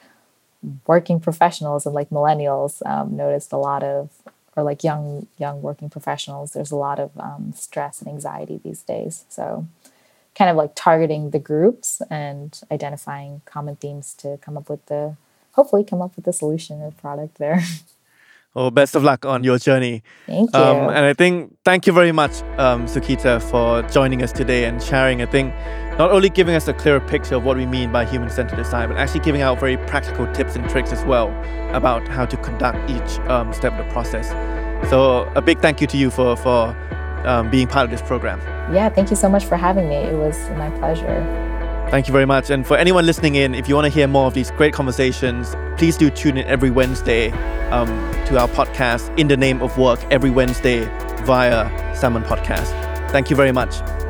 working professionals and like millennials um, noticed a lot of, or like young young working professionals. There's a lot of um, stress and anxiety these days. So, kind of like targeting the groups and identifying common themes to come up with the hopefully come up with the solution or product there. Well, best of luck on your journey. Thank you. Um, and I think thank you very much, um, Sukita, for joining us today and sharing. I think not only giving us a clearer picture of what we mean by human-centered design, but actually giving out very practical tips and tricks as well about how to conduct each um, step of the process. So a big thank you to you for for um, being part of this program. Yeah, thank you so much for having me. It was my pleasure. Thank you very much. And for anyone listening in, if you want to hear more of these great conversations, please do tune in every Wednesday um, to our podcast, In the Name of Work, every Wednesday via Salmon Podcast. Thank you very much.